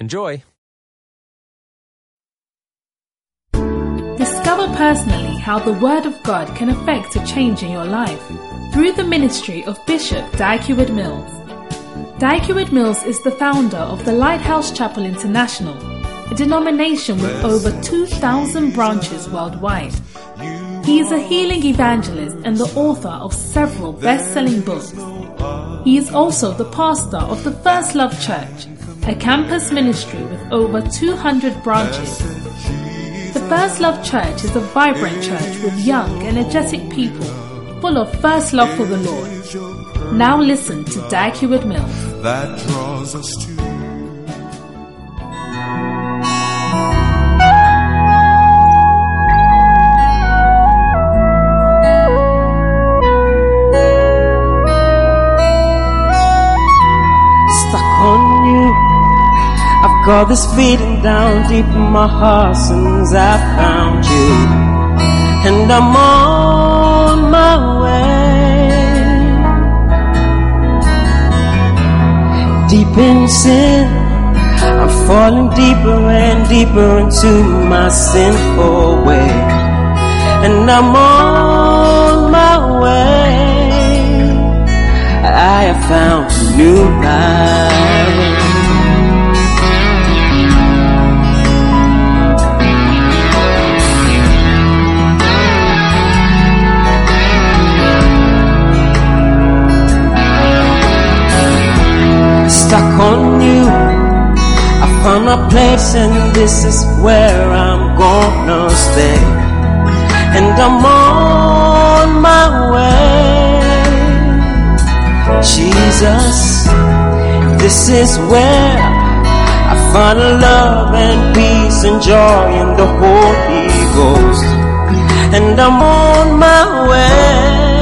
Enjoy! Discover personally how the Word of God can affect a change in your life through the ministry of Bishop Dag Heward-Mills. Dag Heward-Mills is the founder of the Lighthouse Chapel International, a denomination with over 2,000 branches worldwide. He is a healing evangelist and the author of several best selling books. He is also the pastor of the First Love Church, a campus ministry with over 200 branches. The First Love Church is a vibrant church with young, energetic people full of first love for the Lord. Now listen to Dag Heward-Mills. that draws us to Got this feeling down deep in my heart since I found you. And I'm on my way. Deep in sin, I'm falling deeper and deeper into my sinful way. And I'm on my way. I have found new life. Stuck on you. I found a place and this is where I'm gonna stay. And I'm on my way. Jesus, this is where I find love and peace and joy in the Holy Ghost. And I'm on my way.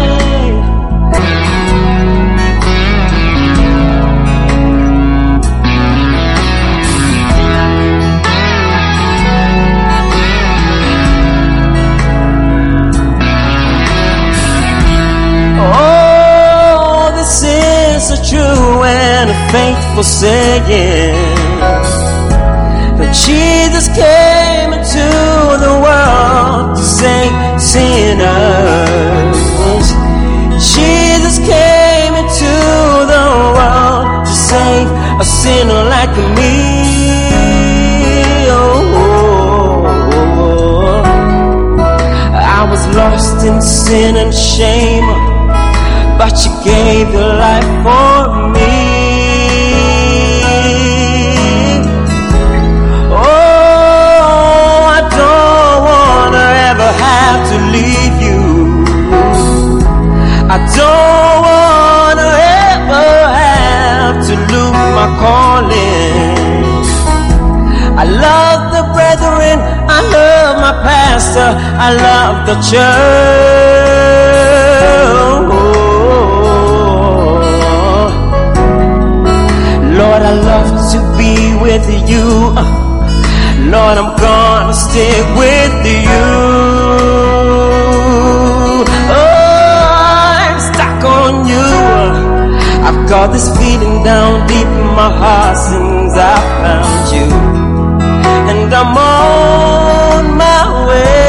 Is a true and a faithful saying that Jesus came into the world to save sinners. Jesus came into the world to save a sinner like me. Oh, I was lost in sin and shame but you gave your life for me. Oh, I don't wanna ever have to leave you. I don't wanna ever have to lose my calling. I love the brethren, I love my pastor, I love the church. With you. Lord, I'm gonna stick with you. Oh, I'm stuck on you. I've got this feeling down deep in my heart since I found you. And I'm on my way.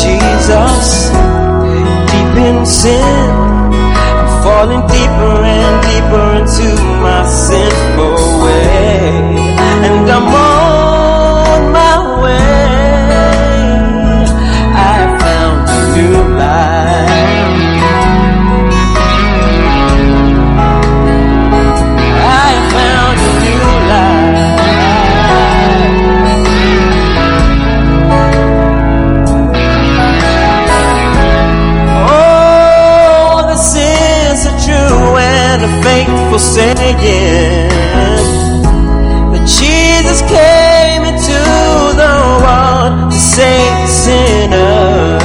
Jesus, deep in sin, deeper into my sinful people saying. But Jesus came into the world to save sinners.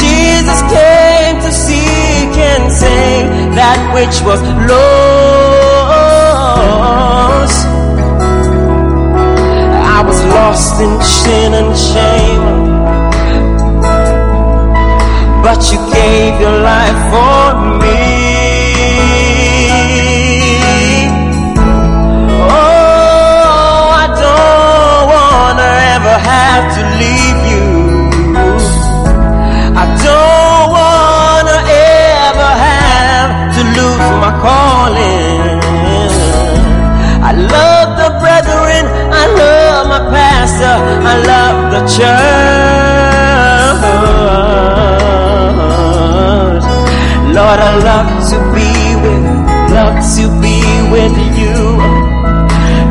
Jesus came to seek and save that which was lost. I was lost in sin and shame. But you gave your life for me. have to leave you. I don't wanna ever have to lose my calling. I love the brethren, I love my pastor, I love the church. Lord, I love to be with, love to be with you.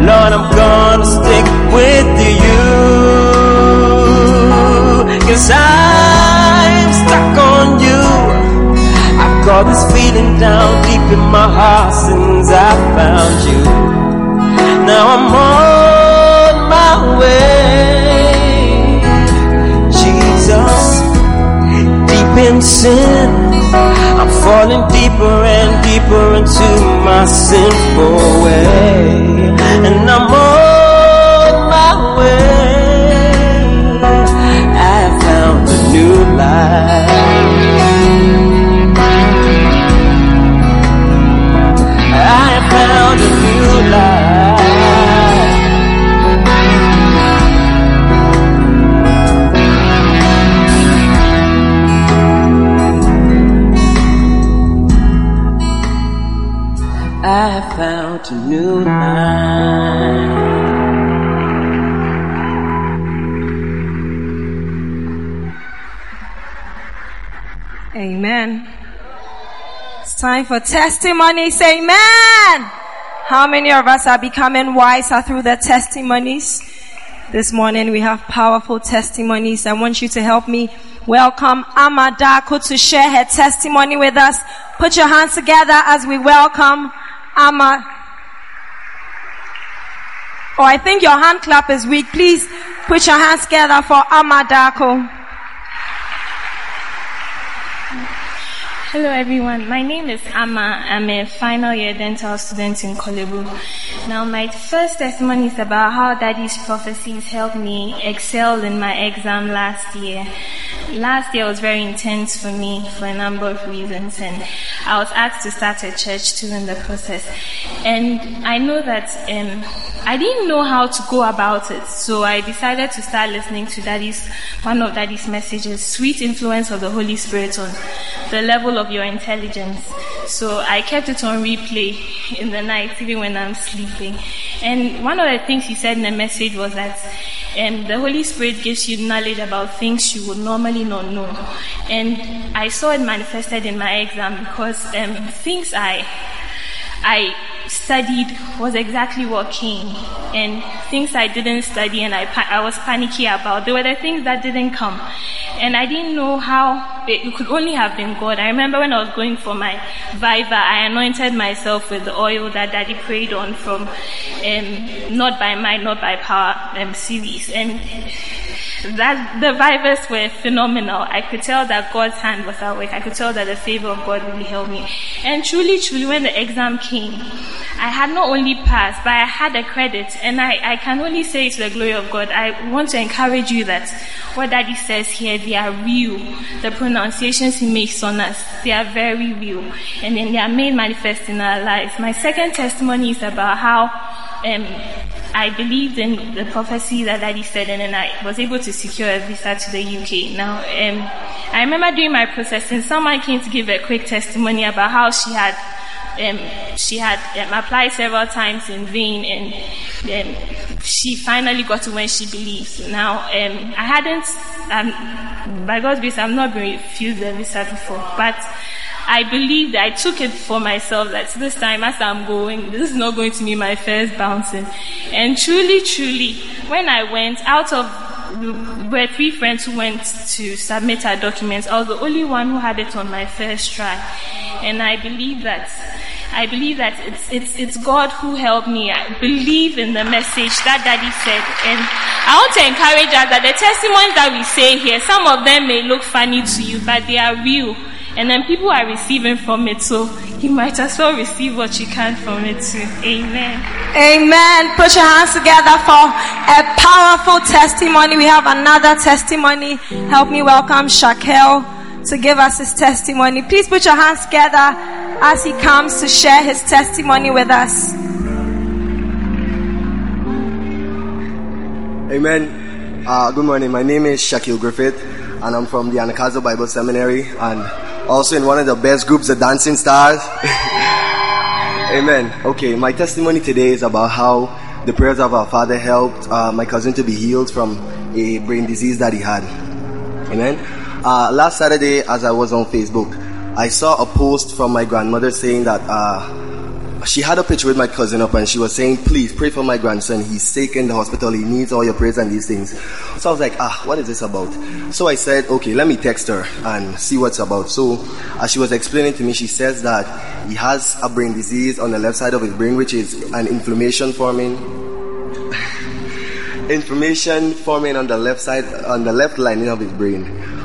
Lord, I'm gonna stick with you. Cause I'm stuck on you. I've got this feeling down deep in my heart since I found you. Now I'm on my way. Jesus, deep in sin. I'm falling deeper and deeper into my sinful way. And I'm on my way. New life. I found a new life. Amen. It's time for testimonies. Amen. How many of us are becoming wiser through the testimonies? This morning we have powerful testimonies. I want you to help me welcome Amadako to share her testimony with us. Put your hands together as we welcome Ama. Oh, I think your hand clap is weak. Please put your hands together for Amadako. Hello everyone, my name is Amma. I'm a final year dental student in Korle Bu. Now my first testimony is about how daddy's prophecies helped me excel in my exam last year. Last year was very intense for me for a number of reasons and I was asked to start a church too in the process. And I know that um, I didn't know how to go about it, so I decided to start listening to daddy's, one of daddy's messages, Sweet Influence of the Holy Spirit on the level of your intelligence. So I kept it on replay in the night, even when I'm sleeping. And one of the things he said in the message was that um, the Holy Spirit gives you knowledge about things you would normally not know. And I saw it manifested in my exam because um, things I I studied was exactly what came, and things I didn't study and I I was panicky about. There were the things that didn't come, and I didn't know how it, it could only have been God. I remember when I was going for my viva, I anointed myself with the oil that Daddy prayed on from um, Not by Might, Not by Power um, series, and that the vivas were phenomenal. I could tell that God's hand was at work. I could tell that the favor of God really helped me. And truly, truly, when the exam came, I had not only passed, but I had a credit. And I, I can only say to the glory of God, I want to encourage you that what Daddy says here, they are real. The pronunciations he makes on us, they are very real. And then they are made manifest in our lives. My second testimony is about how um, I believed in the prophecy that Daddy said, and then I was able to secure a visa to the UK. Now, um, I remember doing my processing. Someone came to give a quick testimony about how she had um, she had um, applied several times in vain, and um, she finally got to when she believes. Now, um, I hadn't, um, by God's grace, I've not been refused a visa before, but I believed I took it for myself that this time as I'm going, this is not going to be my first bouncing. And truly, truly, when I went out of we were three friends who went to submit our documents. I was the only one who had it on my first try. And I believe that I believe that it's, it's, it's God who helped me. I believe in the message that Daddy said. And I want to encourage us that the testimonies that we say here, some of them may look funny to you, but they are real. And then people are receiving from it, so you might as well receive what you can from it too. Amen. Amen. Put your hands together for a powerful testimony. We have another testimony. Help me welcome Shaquille to give us his testimony. Please put your hands together as he comes to share his testimony with us. Amen. Uh, good morning. My name is Shaquille Griffith, and I'm from the Anagkazo Bible Seminary, and also in one of the best groups, the Dancing Stars. Amen. Okay, my testimony today is about how the prayers of our father helped uh, my cousin to be healed from a brain disease that he had. Amen. Uh, last Saturday, as I was on Facebook, I saw a post from my grandmother saying that uh, she had a picture with my cousin up and she was saying, please pray for my grandson. He's sick in the hospital. He needs all your prayers and these things. So I was like, ah, what is this about? So I said, okay, let me text her and see what's about. So as she was explaining to me, she says that he has a brain disease on the left side of his brain, which is an inflammation forming inflammation forming on the left side, on the left lining of his brain.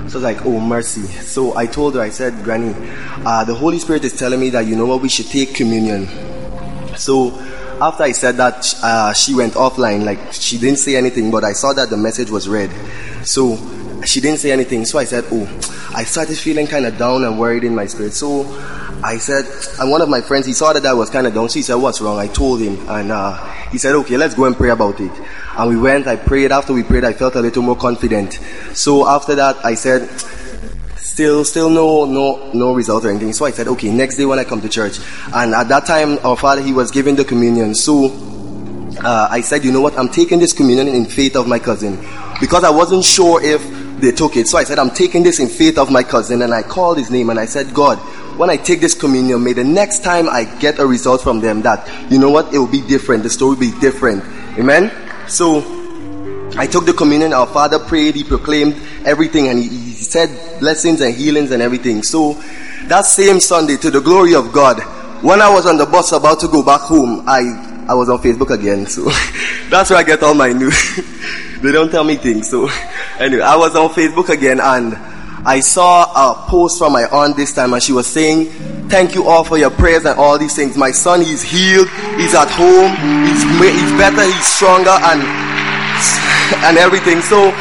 So I was like, oh mercy. So I told her, I said, Granny, uh, the Holy Spirit is telling me that you know what, we should take communion. So after I said that, uh, she went offline. Like she didn't say anything, but I saw that the message was read. So she didn't say anything. So I said, oh, I started feeling kind of down and worried in my spirit. So I said, and one of my friends, he saw that I was kind of down. So he said, what's wrong? I told him, and uh, he said, okay, let's go and pray about it. And we went. I prayed. After we prayed, I felt a little more confident. So after that, I said, still still no no no result or anything. So i said okay next day when i come to church. And at that time our father he was giving the communion. So uh, i said you know what? I'm taking this communion in faith of my cousin. Because i wasn't sure if they took it. So i said i'm taking this in faith of my cousin. And i called his name and i said god when i take this communion may the next time i get a result from them that you know what? It will be different. The story will be different. Amen so I took the communion, our father prayed, he proclaimed everything, and he, he, said blessings and healings and everything. So that same Sunday, to the glory of God, when I was on the bus about to go back home, I, I was on Facebook again. So that's where I get all my news. they don't tell me things. So anyway, I was on Facebook again and I saw a post from my aunt this time and she was saying, thank you all for your prayers and all these things. My son, he's healed. He's at home. He's, he's better. He's stronger and and everything. So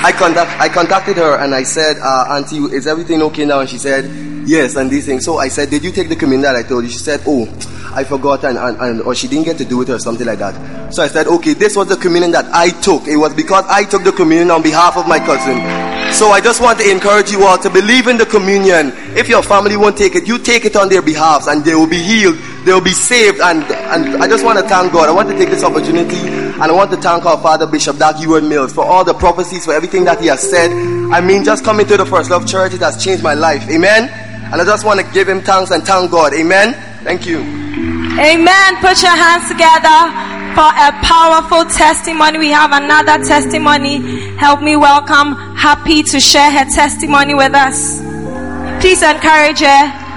I contact, I contacted her and I said, uh, Auntie, is everything okay now? And she said, Yes, and these things. So I said, Did you take the communion that I told you? She said, Oh, I forgot, and, and, and, or she didn't get to do it or something like that. So I said, Okay, this was the communion that I took. It was because I took the communion on behalf of my cousin. So I just want to encourage you all to believe in the communion. If your family won't take it, you take it on their behalf and they will be healed. They will be saved. And, and I just want to thank God. I want to take this opportunity and I want to thank our Father Bishop Dag Heward-Mills for all the prophecies, for everything that he has said. I mean, just coming to the First Love Church, it has changed my life. Amen. And I just want to give him thanks and thank God. Amen. Thank you. Amen. Put your hands together for a powerful testimony. We have another testimony. Help me welcome Happy to share her testimony with us. Please encourage her.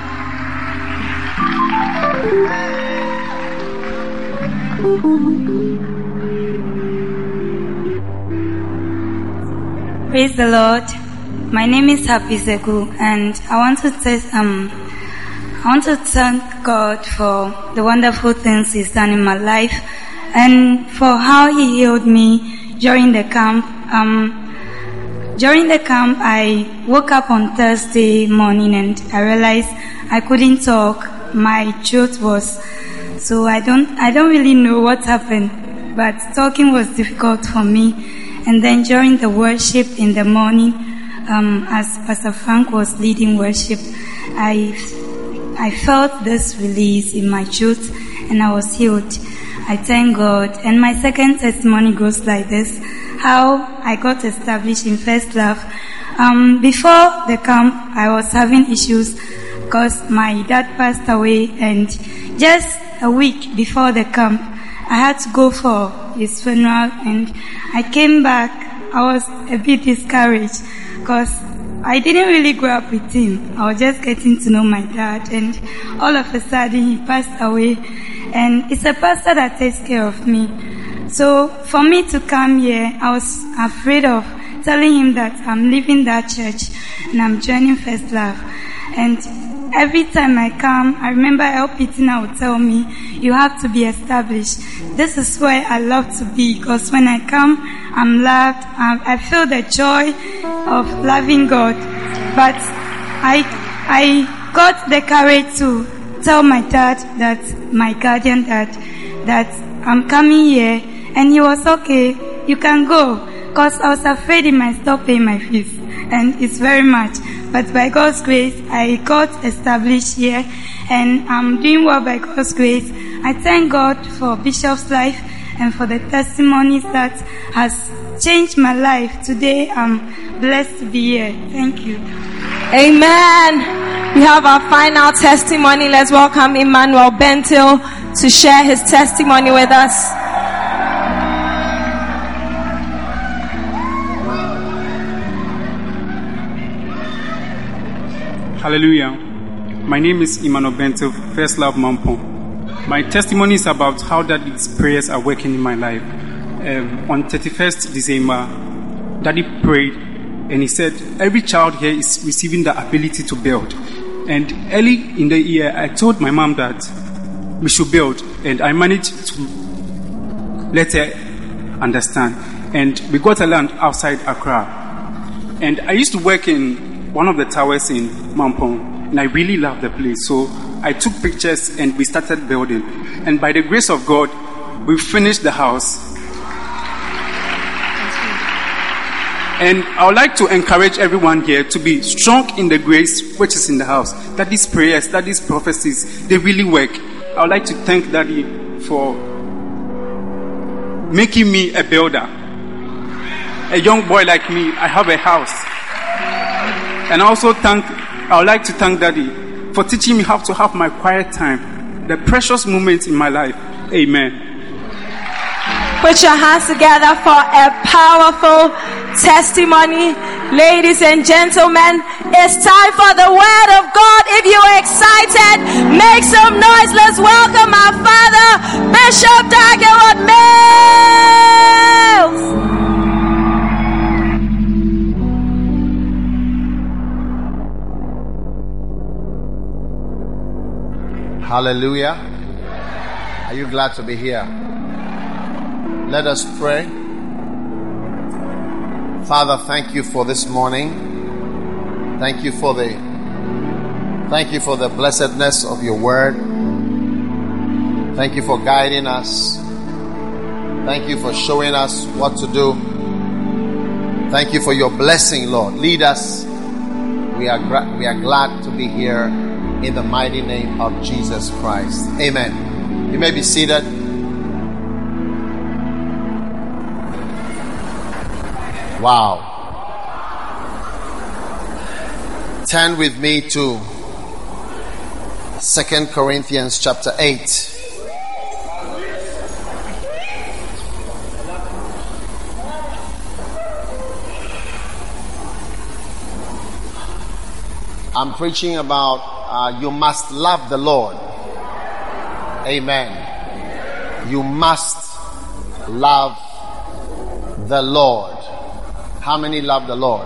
Praise the Lord. My name is Happy Zeku and I want to test, um, I want to thank God for the wonderful things He's done in my life and for how He healed me during the camp. Um, during the camp, I woke up on Thursday morning and I realized I couldn't talk. My throat was, so I don't, I don't really know what happened, but talking was difficult for me. And then during the worship in the morning, um, as Pastor Frank was leading worship, I, I felt this release in my throat and I was healed. I thank God. And my second testimony goes like this. How I got established in First Love. Um, before the camp, I was having issues because my dad passed away and just a week before the camp, I had to go for his funeral and I came back. I was a bit discouraged because I didn't really grow up with him. I was just getting to know my dad and all of a sudden he passed away and it's a pastor that takes care of me. So for me to come here, I was afraid of telling him that I'm leaving that church and I'm joining First Love. And every time I come, I remember El Pitina would tell me, you have to be established. This is where I love to be because when I come, I'm loved. Um, I feel the joy of loving God. But I, I got the courage to tell my dad that, my guardian dad, that I'm coming here and he was okay. You can go. Cause I was afraid he might stop paying my fees. And it's very much. But by God's grace, I got established here and I'm doing well by God's grace. I thank God for Bishop's life and for the testimonies that has changed my life. Today I'm blessed to be here. Thank you. Amen. We have our final testimony. Let's welcome Emmanuel Bentil to share his testimony with us. Hallelujah. My name is Emmanuel Bentil, First Love Mampong. My testimony is about how Daddy's prayers are working in my life. Um, on 31st December, Daddy prayed and he said, Every child here is receiving the ability to build. And early in the year, I told my mom that we should build, and I managed to let her understand. And we got a land outside Accra. And I used to work in one of the towers in Mampong, and I really love the place. So I took pictures and we started building. And by the grace of God, we finished the house. And I would like to encourage everyone here to be strong in the grace which is in the house. That these prayers, that these prophecies, they really work. I would like to thank Daddy for making me a builder. A young boy like me, I have a house. And also thank, I would like to thank Daddy for teaching me how to have my quiet time, the precious moments in my life. Amen. Put your hands together for a powerful testimony. Ladies and gentlemen, it's time for the word of God. If you're excited, make some noise. Let's welcome our father, Bishop Dag Heward-Mills. Hallelujah. Are you glad to be here? Let us pray. Father, thank you for this morning. Thank you for the thank you for the blessedness of your word. Thank you for guiding us. Thank you for showing us what to do. Thank you for your blessing, Lord. Lead us. We are gra- we are glad to be here in the mighty name of Jesus Christ. Amen. You may be seated. Wow. Turn with me to Second Corinthians chapter 8. I'm preaching about uh, you must love the Lord. Amen. You must love the Lord. How many love the Lord?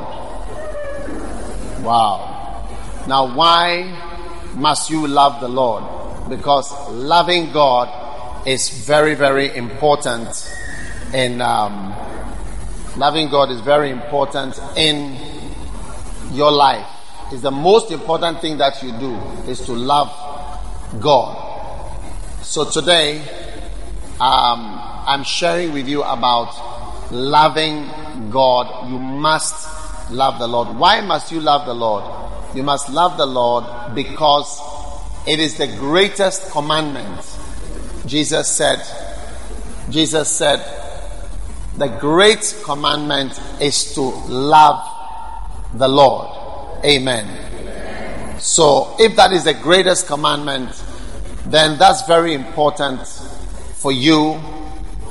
Wow. Now, why must you love the Lord? Because loving God is very, very important in um, loving God is very important in your life. It's the most important thing that you do is to love God. So today, um, I'm sharing with you about loving God. You must love the Lord. Why must you love the Lord? You must love the Lord because it is the greatest commandment. Jesus said, Jesus said, the great commandment is to love the Lord. Amen. So, if that is the greatest commandment, then that's very important for you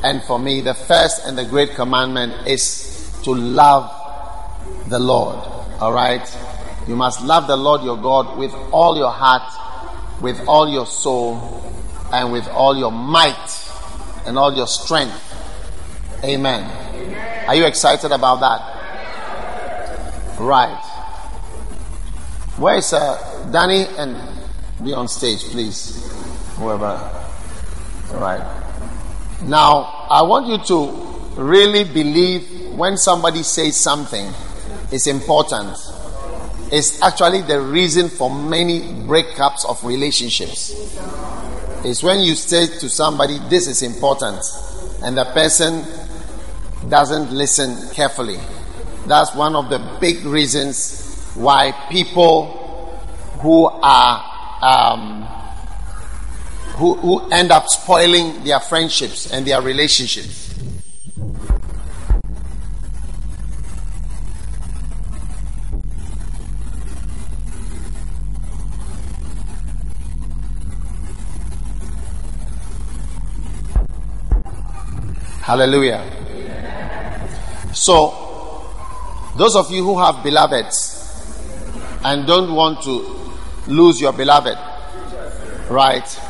and for me. The first and the great commandment is to love the Lord. All right? You must love the Lord your God with all your heart, with all your soul, and with all your might and all your strength. Amen. Are you excited about that? Right. Where is uh, Danny and be on stage, please? Whoever. All right. Now, I want you to really believe when somebody says something is important. It's actually the reason for many breakups of relationships. It's when you say to somebody, This is important, and the person doesn't listen carefully. That's one of the big reasons why people who are um, who, who end up spoiling their friendships and their relationships. Hallelujah. So, those of you who have beloveds and don't want to lose your beloved, right?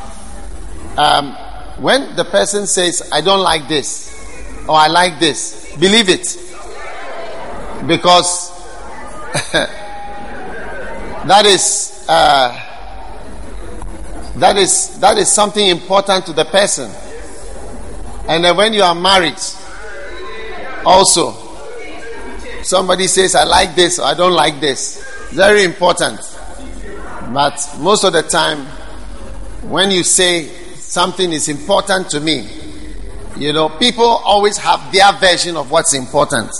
Um, when the person says, I don't like this, or I like this, believe it. Because that is, uh, that is, that is something important to the person. And then when you are married, also, somebody says, I like this or I don't like this. Very important. But most of the time, when you say something is important to me, you know, people always have their version of what's important.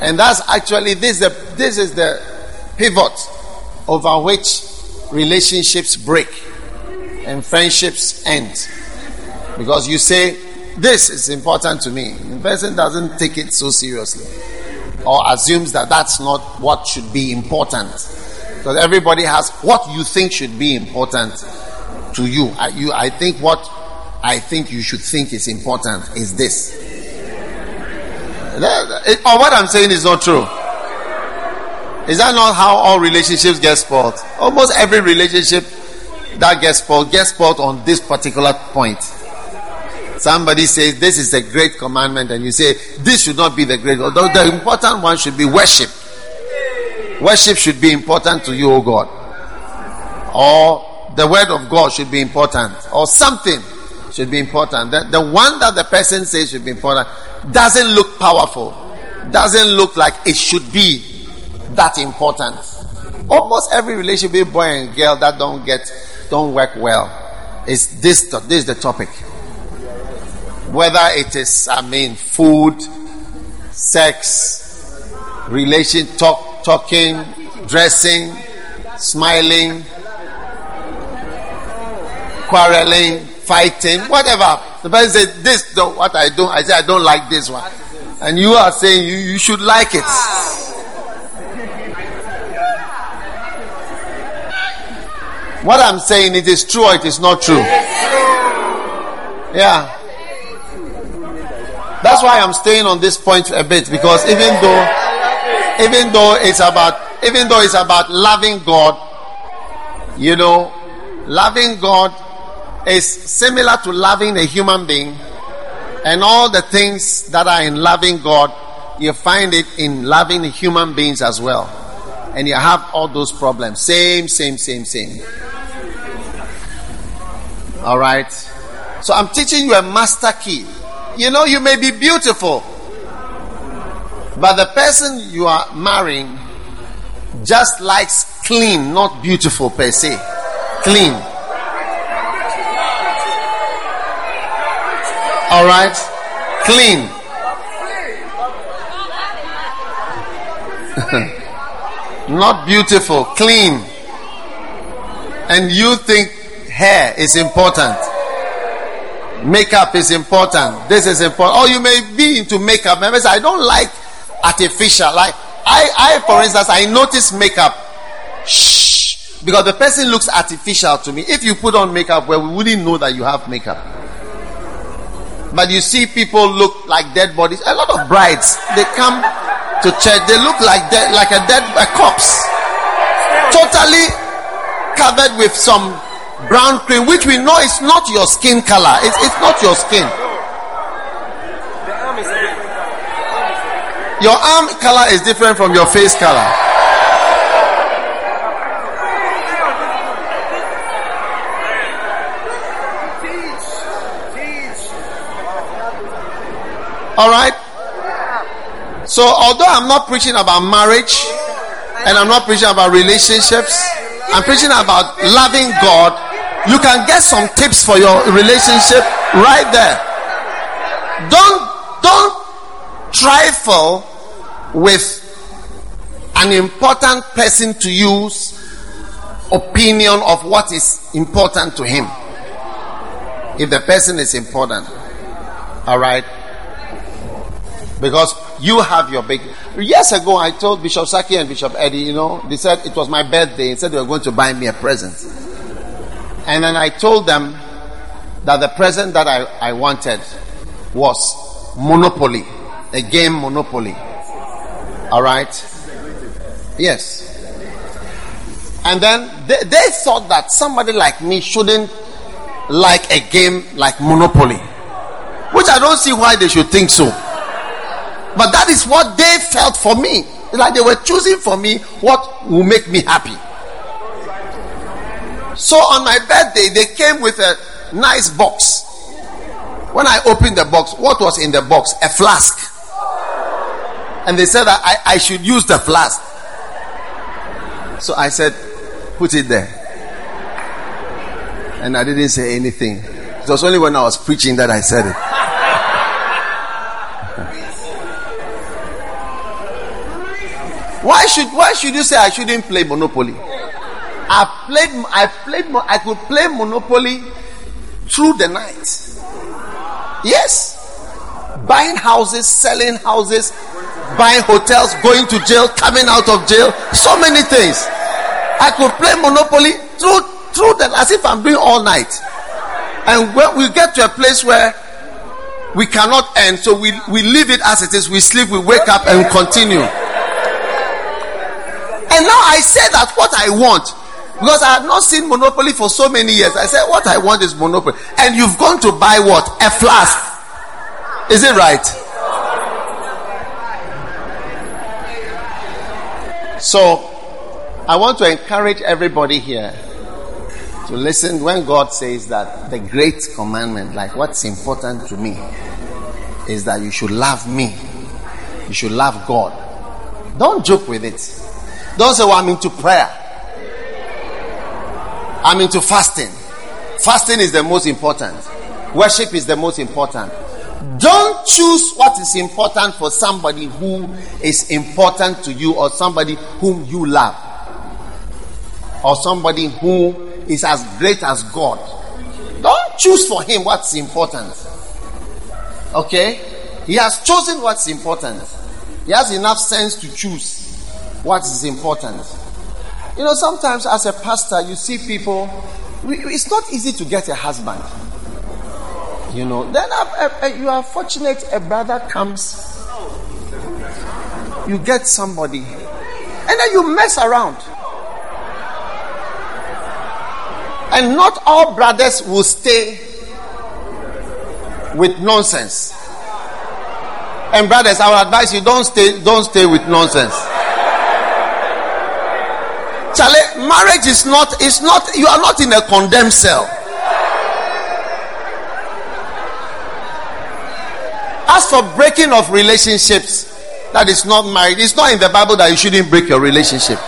And that's actually this is the this is the pivot over which relationships break and friendships end. Because you say, This is important to me. The person doesn't take it so seriously or assumes that that's not what should be important. Because everybody has what you think should be important to you. I, you. I think what I think you should think is important is this. or oh, what I'm saying is not true. Is that not how all relationships get spoiled? Almost every relationship that gets spoiled gets spoiled on this particular point. Somebody says this is a great commandment, and you say this should not be the great. Although the important one should be worship. Worship should be important to you, O God. Or the word of God should be important. Or something should be important. The, the one that the person says should be important doesn't look powerful. Doesn't look like it should be that important. Almost every relationship, between boy and girl, that don't get, don't work well, is this. This is the topic whether it is, I mean, food, sex, relation, talk, talking, dressing, smiling, quarreling, fighting, whatever. The person says, This, what I do, I say, I don't like this one. And you are saying you, you should like it. What I'm saying, it is true or it is not true. Yeah. That's why I'm staying on this point a bit because even though, even though it's about, even though it's about loving God, you know, loving God is similar to loving a human being, and all the things that are in loving God, you find it in loving human beings as well, and you have all those problems. Same, same, same, same. All right. So I'm teaching you a master key you know, you may be beautiful, but the person you are marrying just likes clean, not beautiful per se. Clean. All right? Clean. not beautiful, clean. And you think hair is important. Makeup is important. This is important. Or you may be into makeup. Members, I don't like artificial. Like I, I, for instance, I notice makeup. Shh, because the person looks artificial to me. If you put on makeup, well, we wouldn't know that you have makeup. But you see people look like dead bodies. A lot of brides, they come to church, they look like dead, like a dead a corpse, totally covered with some brown cream, which we know is not your skin color. It's, it's not your skin. Your arm color is different from your face color. All right. So, although I'm not preaching about marriage and I'm not preaching about relationships, I'm preaching about loving God you can get some tips for your relationship right there. Don't don't trifle with an important person to use opinion of what is important to him. If the person is important. All right? Because you have your big. Years ago, I told Bishop Saki and Bishop Eddie, you know, they said it was my birthday. Said they were going to buy me a present. And then I told them that the present that I, I wanted was Monopoly, a game Monopoly. All right? Yes. And then they, they thought that somebody like me shouldn't like a game like Monopoly. Which I don't see why they should think so. But that is what they felt for me. Like they were choosing for me what will make me happy. So on my birthday, they came with a nice box. When I opened the box, what was in the box? A flask. And they said that I, I should use the flask. So I said, put it there. And I didn't say anything. It was only when I was preaching that I said it. why should why should you say I shouldn't play Monopoly? I played I played I could play Monopoly through the night. Yes. Buying houses, selling houses, buying hotels, going to jail, coming out of jail, so many things. I could play Monopoly through through the as if I'm doing all night. And when we get to a place where we cannot end, so we, we leave it as it is, we sleep, we wake up and continue. And now I say that what I want, because I have not seen Monopoly for so many years. I said, what I want is Monopoly. And you've gone to buy what? A flask. Is it right? So, I want to encourage everybody here to listen when God says that the great commandment, like what's important to me, is that you should love me. You should love God. Don't joke with it. Don't say, Well, I'm into prayer. I'm into fasting. Fasting is the most important. Worship is the most important. Don't choose what is important for somebody who is important to you or somebody whom you love or somebody who is as great as God. Don't choose for him what's important. Okay? He has chosen what's important. He has enough sense to choose what is important. You know, sometimes as a pastor, you see people, it's not easy to get a husband. You know, then you are fortunate a brother comes, you get somebody, and then you mess around. And not all brothers will stay with nonsense. And brothers, I would advise you don't stay, don't stay with nonsense. Charlie, marriage is not, it's not, you are not in a condemned cell. As for breaking of relationships, that is not married. It's not in the Bible that you shouldn't break your relationship.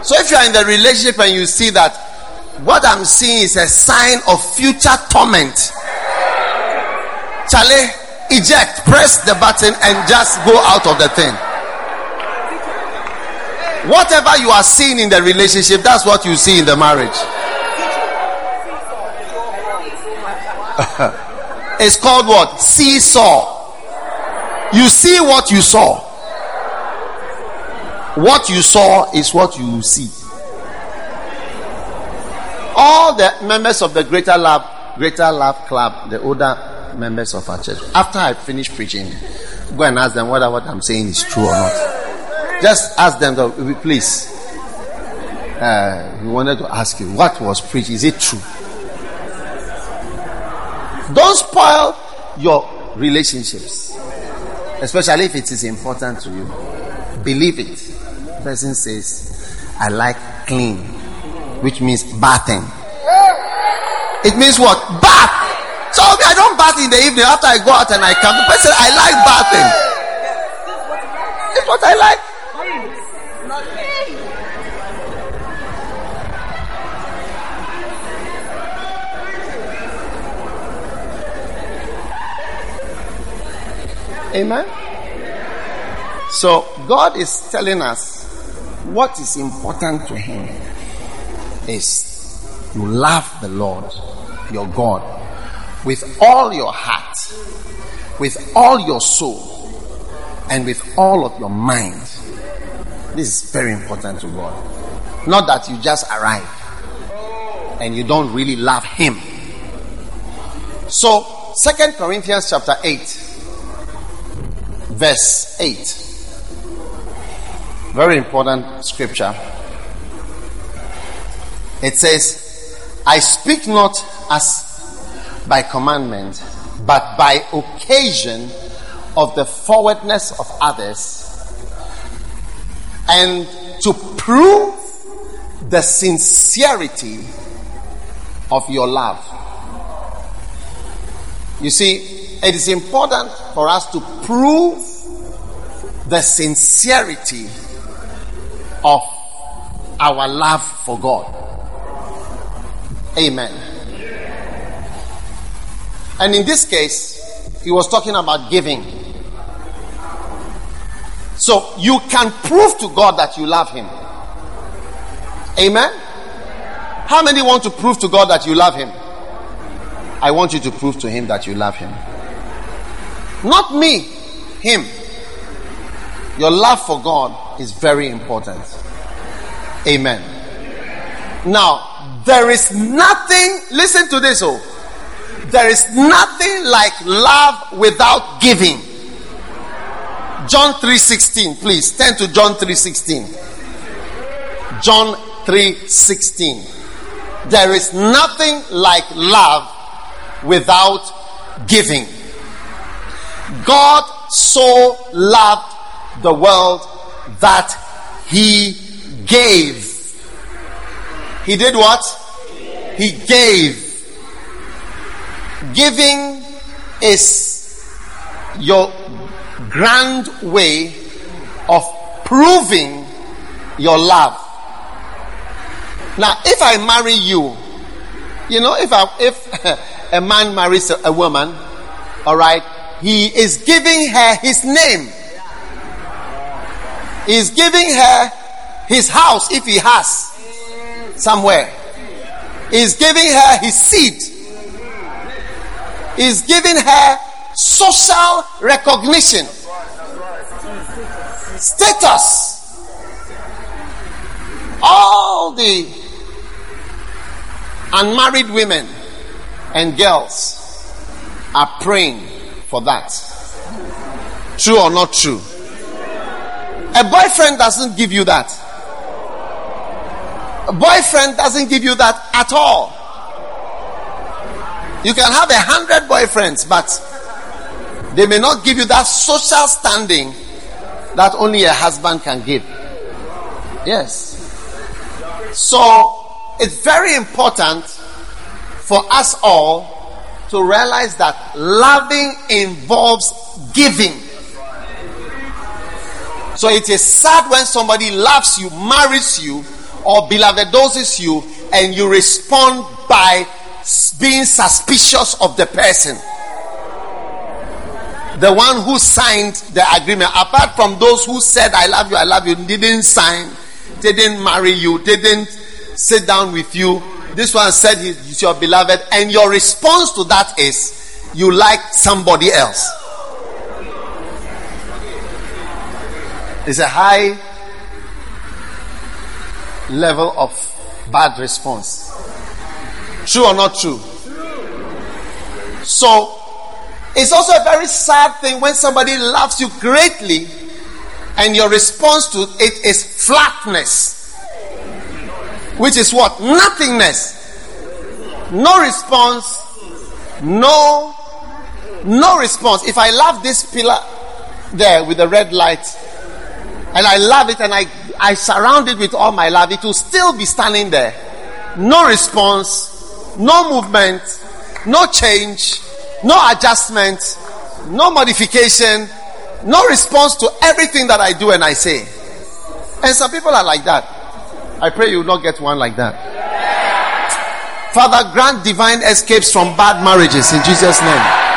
So if you are in the relationship and you see that what I'm seeing is a sign of future torment. Charlie, eject, press the button, and just go out of the thing. Whatever you are seeing in the relationship, that's what you see in the marriage. it's called what? Seesaw. You see what you saw. What you saw is what you see all the members of the Greater Love, Greater Love Club, the older members of our church, after I finish preaching, go and ask them whether what I'm saying is true or not. Just ask them, please. Uh, we wanted to ask you, what was preached? Is it true? Don't spoil your relationships, especially if it is important to you. Believe it. Person says, I like clean which means bathing. It means what? Bath. So I don't bath in the evening after I go out and I come. The person I like bathing. It's what I like. Amen. So God is telling us what is important to Him is you love the Lord, your God, with all your heart, with all your soul, and with all of your mind. This is very important to God. Not that you just arrive and you don't really love Him. So, Second Corinthians chapter 8, verse 8. Very important scripture. It says, I speak not as by commandment, but by occasion of the forwardness of others, and to prove the sincerity of your love. You see, it is important for us to prove the sincerity of our love for God. Amen. And in this case, he was talking about giving. So you can prove to God that you love Him. Amen. How many want to prove to God that you love Him? I want you to prove to Him that you love Him. Not me, Him. Your love for God is very important. Amen. Now, there is nothing, listen to this, oh. There is nothing like love without giving. John 3:16, please. Turn to John 3:16. John 3:16. There is nothing like love without giving. God so loved the world that he gave. He did what? He gave. Giving is your grand way of proving your love. Now, if I marry you, you know, if I, if a man marries a, a woman, all right, he is giving her his name. He's giving her his house if he has somewhere. He's giving her his seed. He's giving her social recognition, status. All the unmarried women and girls are praying for that. True or not true? A boyfriend doesn't give you that. A boyfriend doesn't give you that at all. You can have a hundred boyfriends, but they may not give you that social standing that only a husband can give. Yes. So it's very important for us all to realize that loving involves giving. So it is sad when somebody loves you, marries you, or beloved doses you, and you respond by being suspicious of the person. The one who signed the agreement, apart from those who said, I love you, I love you, didn't sign, didn't marry you, didn't sit down with you. This one said he's your beloved, and your response to that is you like somebody else. It's a high level of bad response. True or not true? So, it's also a very sad thing when somebody loves you greatly and your response to it is flatness, which is what? Nothingness. No response, no, no response. If I love this pillar there with the red light and I love it and I, I surround it with all my love, it will still be standing there. No response, no movement, no change, no adjustment, no modification, no response to everything that I do and I say. And some people are like that. I pray you will not get one like that. Father, grant divine escapes from bad marriages in Jesus' name.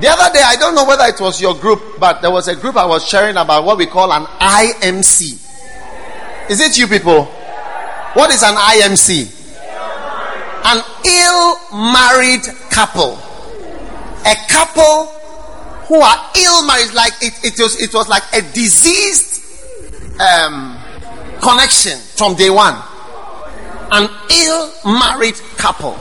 The other day, I don't know whether it was your group, but there was a group I was sharing about what we call an IMC. Is it you people? What is an IMC? An ill married couple. A couple who are ill married, like it, it was it was like a diseased um, connection from day one. An ill married couple.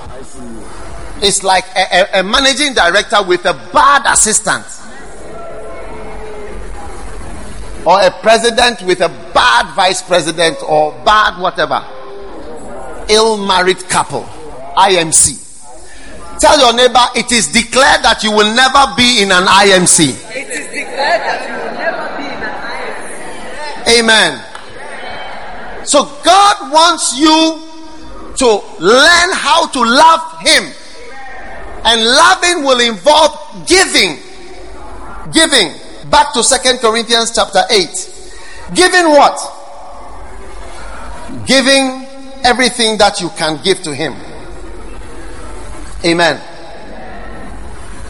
It's like a, a, a managing director with a bad assistant. Or a president with a bad vice president or bad whatever. Ill married couple. IMC. Tell your neighbor it is declared that you will never be in an IMC. It is declared that you will never be in an IMC. Amen. So God wants you to learn how to love Him. And loving will involve giving. Giving. Back to Second Corinthians chapter 8. Giving what? Giving everything that you can give to Him. Amen.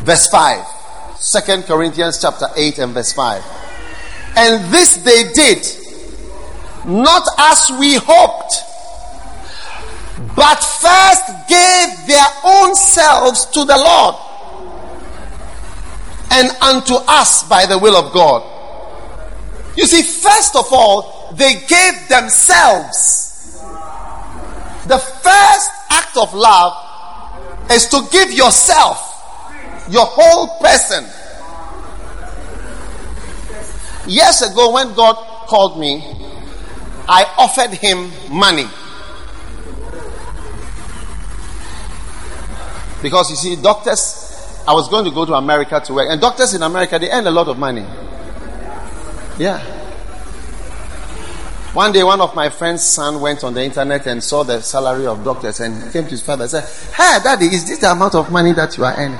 Verse 5. Second Corinthians chapter 8 and verse 5. And this they did, not as we hoped, but first gave their own selves to the Lord and unto us by the will of God. You see, first of all, they gave themselves. The first act of love is to give yourself, your whole person. Years ago, when God called me, I offered him money. Because you see, doctors, I was going to go to America to work, and doctors in America, they earn a lot of money. Yeah. One day, one of my friend's son went on the internet and saw the salary of doctors and came to his father and said, Hey, daddy, is this the amount of money that you are earning?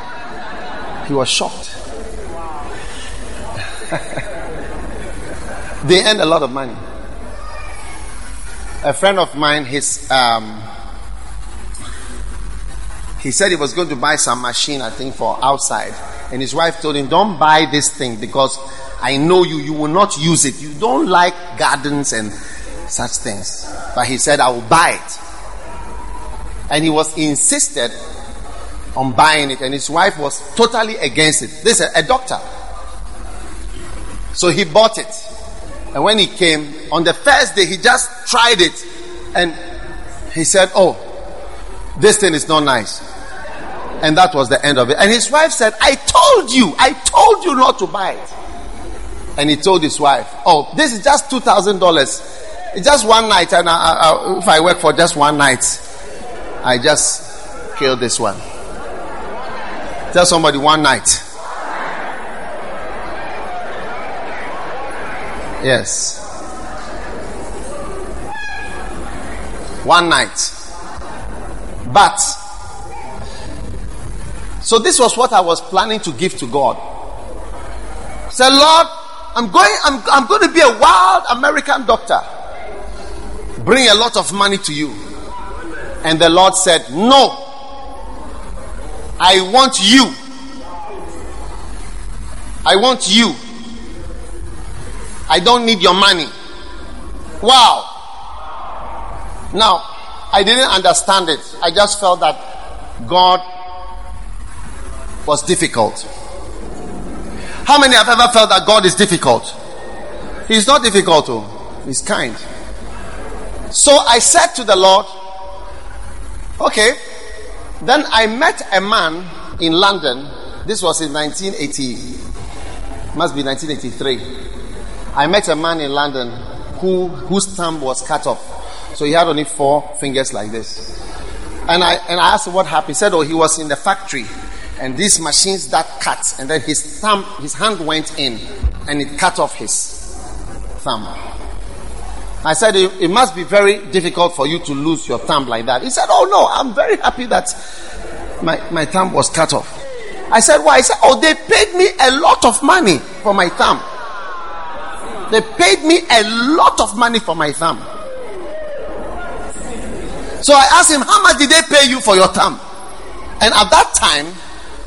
He was shocked. they earn a lot of money. A friend of mine, his um, he said he was going to buy some machine, I think, for outside. And his wife told him, Don't buy this thing because I know you, you will not use it. You don't like gardens and such things. But he said, I will buy it. And he was insisted on buying it, and his wife was totally against it. This is a doctor. So he bought it. And when he came, on the first day, he just tried it. And he said, Oh, this thing is not nice. And that was the end of it. And his wife said, I told you, I told you not to buy it. And he told his wife, Oh, this is just $2,000. It's just one night. And I, I, if I work for just one night, I just kill this one. Tell somebody one night. Yes. One night. But, so this was what I was planning to give to God. Say, Lord, I'm going, I'm, I'm going to be a wild American doctor. Bring a lot of money to you. And the Lord said, No. I want you. I want you. I don't need your money. Wow. Now, I didn't understand it. I just felt that God was difficult. How many have ever felt that God is difficult? He's not difficult, oh. He's kind. So I said to the Lord, okay. Then I met a man in London. This was in 1980, must be 1983. I met a man in London who whose thumb was cut off. So he had only four fingers like this. And I and I asked him what happened. He said, Oh, he was in the factory and these machines that cut, and then his thumb, his hand went in and it cut off his thumb. I said, it, it, must be very difficult for you to lose your thumb like that. He said, Oh no, I'm very happy that my, my thumb was cut off. I said, Why? He said, Oh, they paid me a lot of money for my thumb. They paid me a lot of money for my thumb. So I asked him, How much did they pay you for your thumb?" And at that time,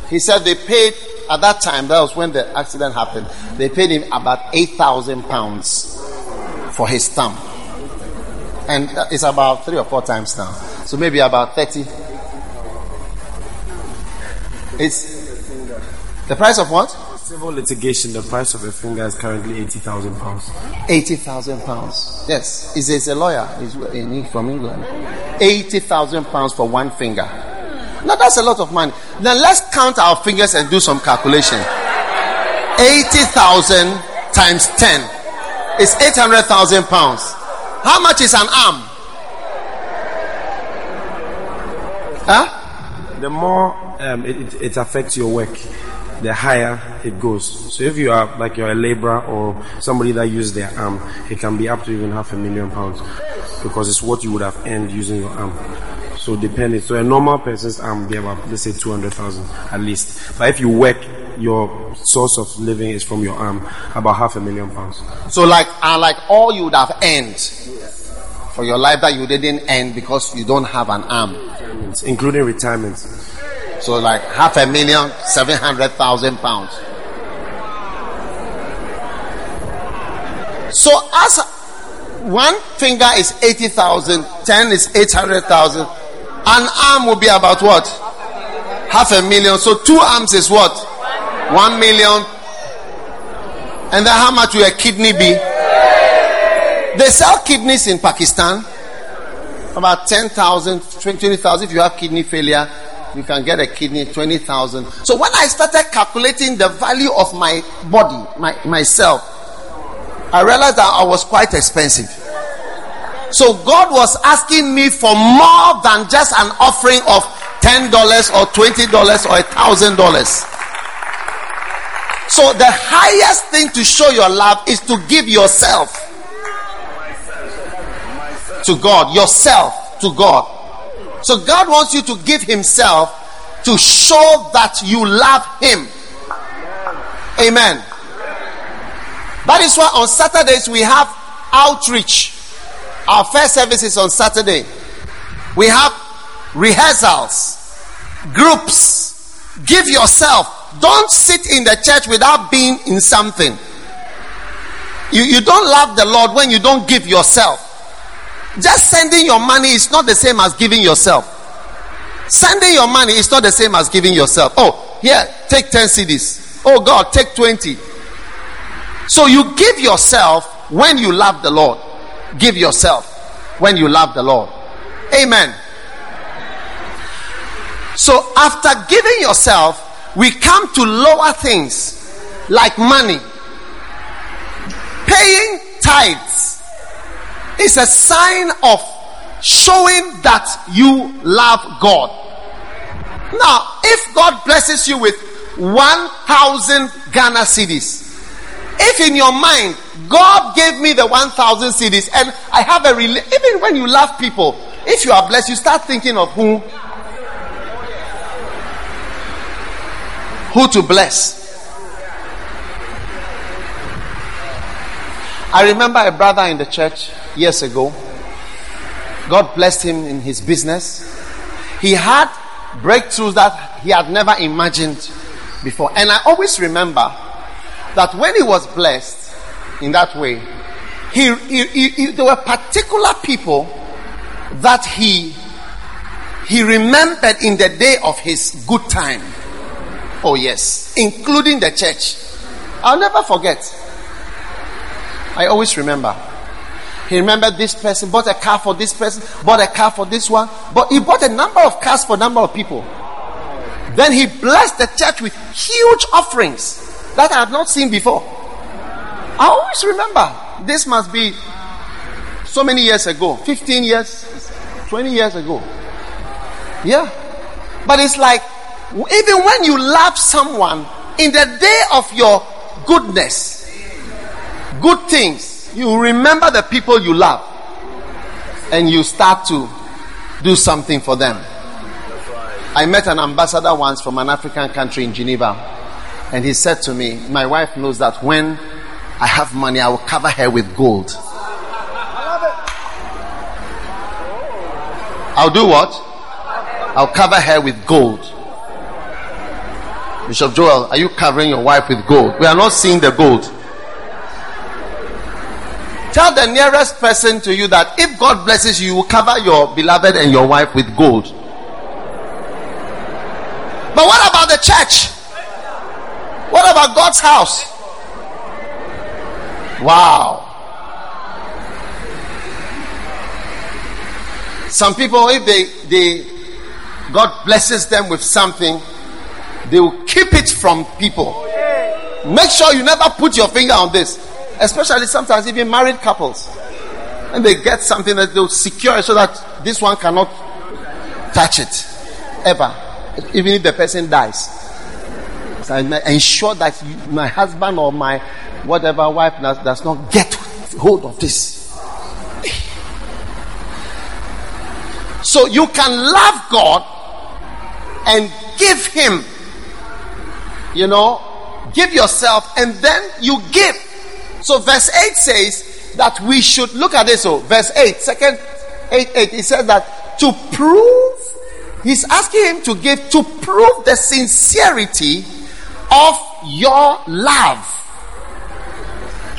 he said they paid, at that time, that was when the accident happened, they paid him about 8,000 pounds for his thumb, And it's about three or four times now. So maybe about 30. It's the price of what? Civil litigation, the price of a finger is currently 80,000 pounds. 80,000 pounds. Yes, he's, he's a lawyer he's in, from England. 80,000 pounds for one finger. Now that's a lot of money. Now let's count our fingers and do some calculation. 80,000 times 10 is 800,000 pounds. How much is an arm? Huh? The more um, it, it, it affects your work, the higher it goes. So if you are like you're a laborer or somebody that uses their arm, it can be up to even half a million pounds because it's what you would have earned using your arm. So depending, so a normal person's arm be about let's say two hundred thousand at least. But if you work, your source of living is from your arm, about half a million pounds. So like, uh, like all you would have earned for your life that you didn't earn because you don't have an arm, including retirement. So like half a million, seven hundred thousand pounds. So as one finger is 80,000, 10 is 800,000, an arm will be about what? Half a million. So two arms is what? One million. And then how much will a kidney be? They sell kidneys in Pakistan. About 10,000, 20,000 if you have kidney failure you can get a kidney 20,000. So when I started calculating the value of my body, my, myself, I realized that I was quite expensive. So God was asking me for more than just an offering of $10 or $20 or $1,000. So the highest thing to show your love is to give yourself to God, yourself to God. So God wants you to give Himself to show that you love Him. Amen. That is why on Saturdays we have outreach. Our first service is on Saturday. We have rehearsals, groups. Give yourself. Don't sit in the church without being in something. You, you don't love the Lord when you don't give yourself. Just sending your money is not the same as giving yourself. Sending your money is not the same as giving yourself. Oh, here, take 10 cedis. Oh God, take 20. So you give yourself when you love the Lord. Give yourself when you love the Lord. Amen. So after giving yourself, we come to lower things like money, paying tithes is a sign of showing that you love God. Now, if God blesses you with 1,000 Ghana cedis, if in your mind God gave me the 1,000 cedis and I have a rela- even when you love people, if you are blessed, you start thinking of who who to bless. I remember a brother in the church years ago. God blessed him in his business. He had breakthroughs that he had never imagined before. And I always remember that when he was blessed in that way, he, he, he, he there were particular people that he he remembered in the day of his good time. Oh yes, including the church. I'll never forget. I always remember. He remembered this person, bought a car for this person, bought a car for this one, but he bought a number of cars for a number of people. Then he blessed the church with huge offerings that I have not seen before. I always remember. This must be so many years ago 15 years, 20 years ago. Yeah. But it's like, even when you love someone, in the day of your goodness, good things, you remember the people you love and you start to do something for them. I met an ambassador once from an African country in Geneva, and he said to me, My wife knows that when I have money, I will cover her with gold. I'll do what? I'll cover her with gold. Bishop Joel, are you covering your wife with gold? We are not seeing the gold. Tell the nearest person to you that if God blesses you, you will cover your beloved and your wife with gold. But what about the church? What about God's house? Wow. Some people, if they, they, God blesses them with something, they will keep it from people. Make sure you never put your finger on this. Especially sometimes even married couples. And they get something that they'll secure so that this one cannot touch it. Ever. Even if the person dies. So I ensure that you, my husband or my whatever wife does, does not get hold of this. So you can love God and give Him, you know, give yourself and then you give. So verse 8 says that we should look at this. So verse 8, second 8, 8, he says that to prove, he's asking him to give to prove the sincerity of your love.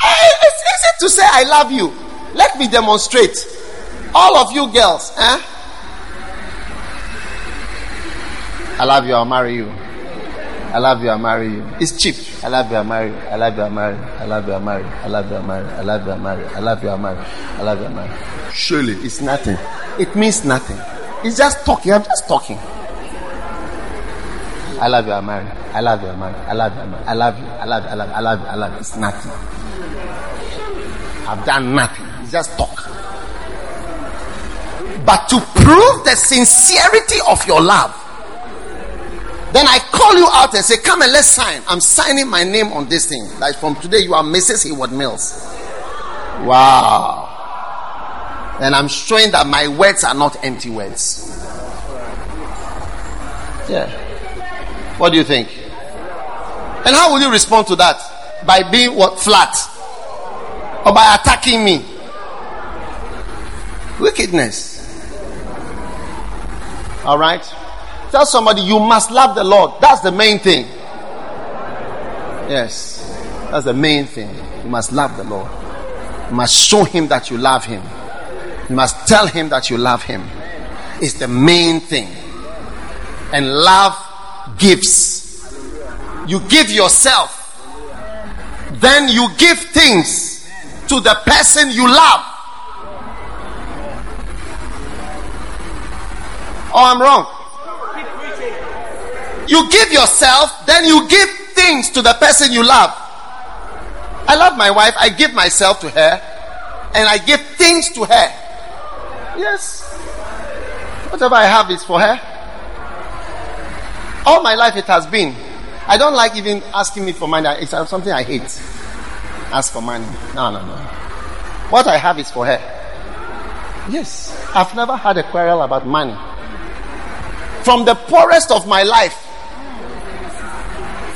It's easy to say I love you. Let me demonstrate. All of you girls, eh? I love you, I'll marry you. I love you, I'll marry you. It's cheap. I love you, I'll marry you. I love you, I'll marry you. I love you, I'll marry you. I love you, I'll marry you. I love you, I'll marry you. I love you, I'll marry you. I love you, I'll marry you. Surely, it's nothing. It means nothing. It's just talking. I'm just talking. I love you, I'll marry you. I love you, I'll marry you. I love you, I'll marry you. I love you. I love you, I love you. I love you, I love you. It's nothing. I've done nothing. It's just talk. But to prove the sincerity of your love, then I call you out and say, Come and let's sign. I'm signing my name on this thing. Like from today, you are Mrs. Heward-Mills. Wow. And I'm showing that my words are not empty words. Yeah. What do you think? And how will you respond to that? By being what? Flat. Or by attacking me? Wickedness. All right? Tell somebody you must love the Lord. That's the main thing. Yes. That's the main thing. You must love the Lord. You must show him that you love him. You must tell him that you love him. It's the main thing. And love gives. You give yourself. Then you give things to the person you love. Oh, I'm wrong. You give yourself, then you give things to the person you love. I love my wife, I give myself to her, and I give things to her. Yes. Whatever I have is for her. All my life it has been. I don't like even asking me for money. It's something I hate. Ask for money. No, no, no. What I have is for her. Yes. I've never had a quarrel about money. From the poorest of my life,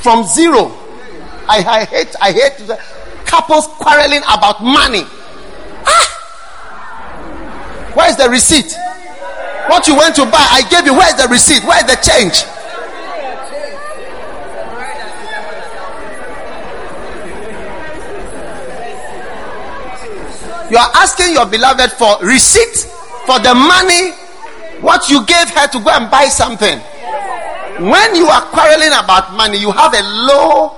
from zero. I, I hate, I hate couples quarreling about money. Ah! Where's the receipt? What you went to buy, I gave you. Where's the receipt? Where's the change? You are asking your beloved for receipt for the money what you gave her to go and buy something. When you are quarreling about money, you have a low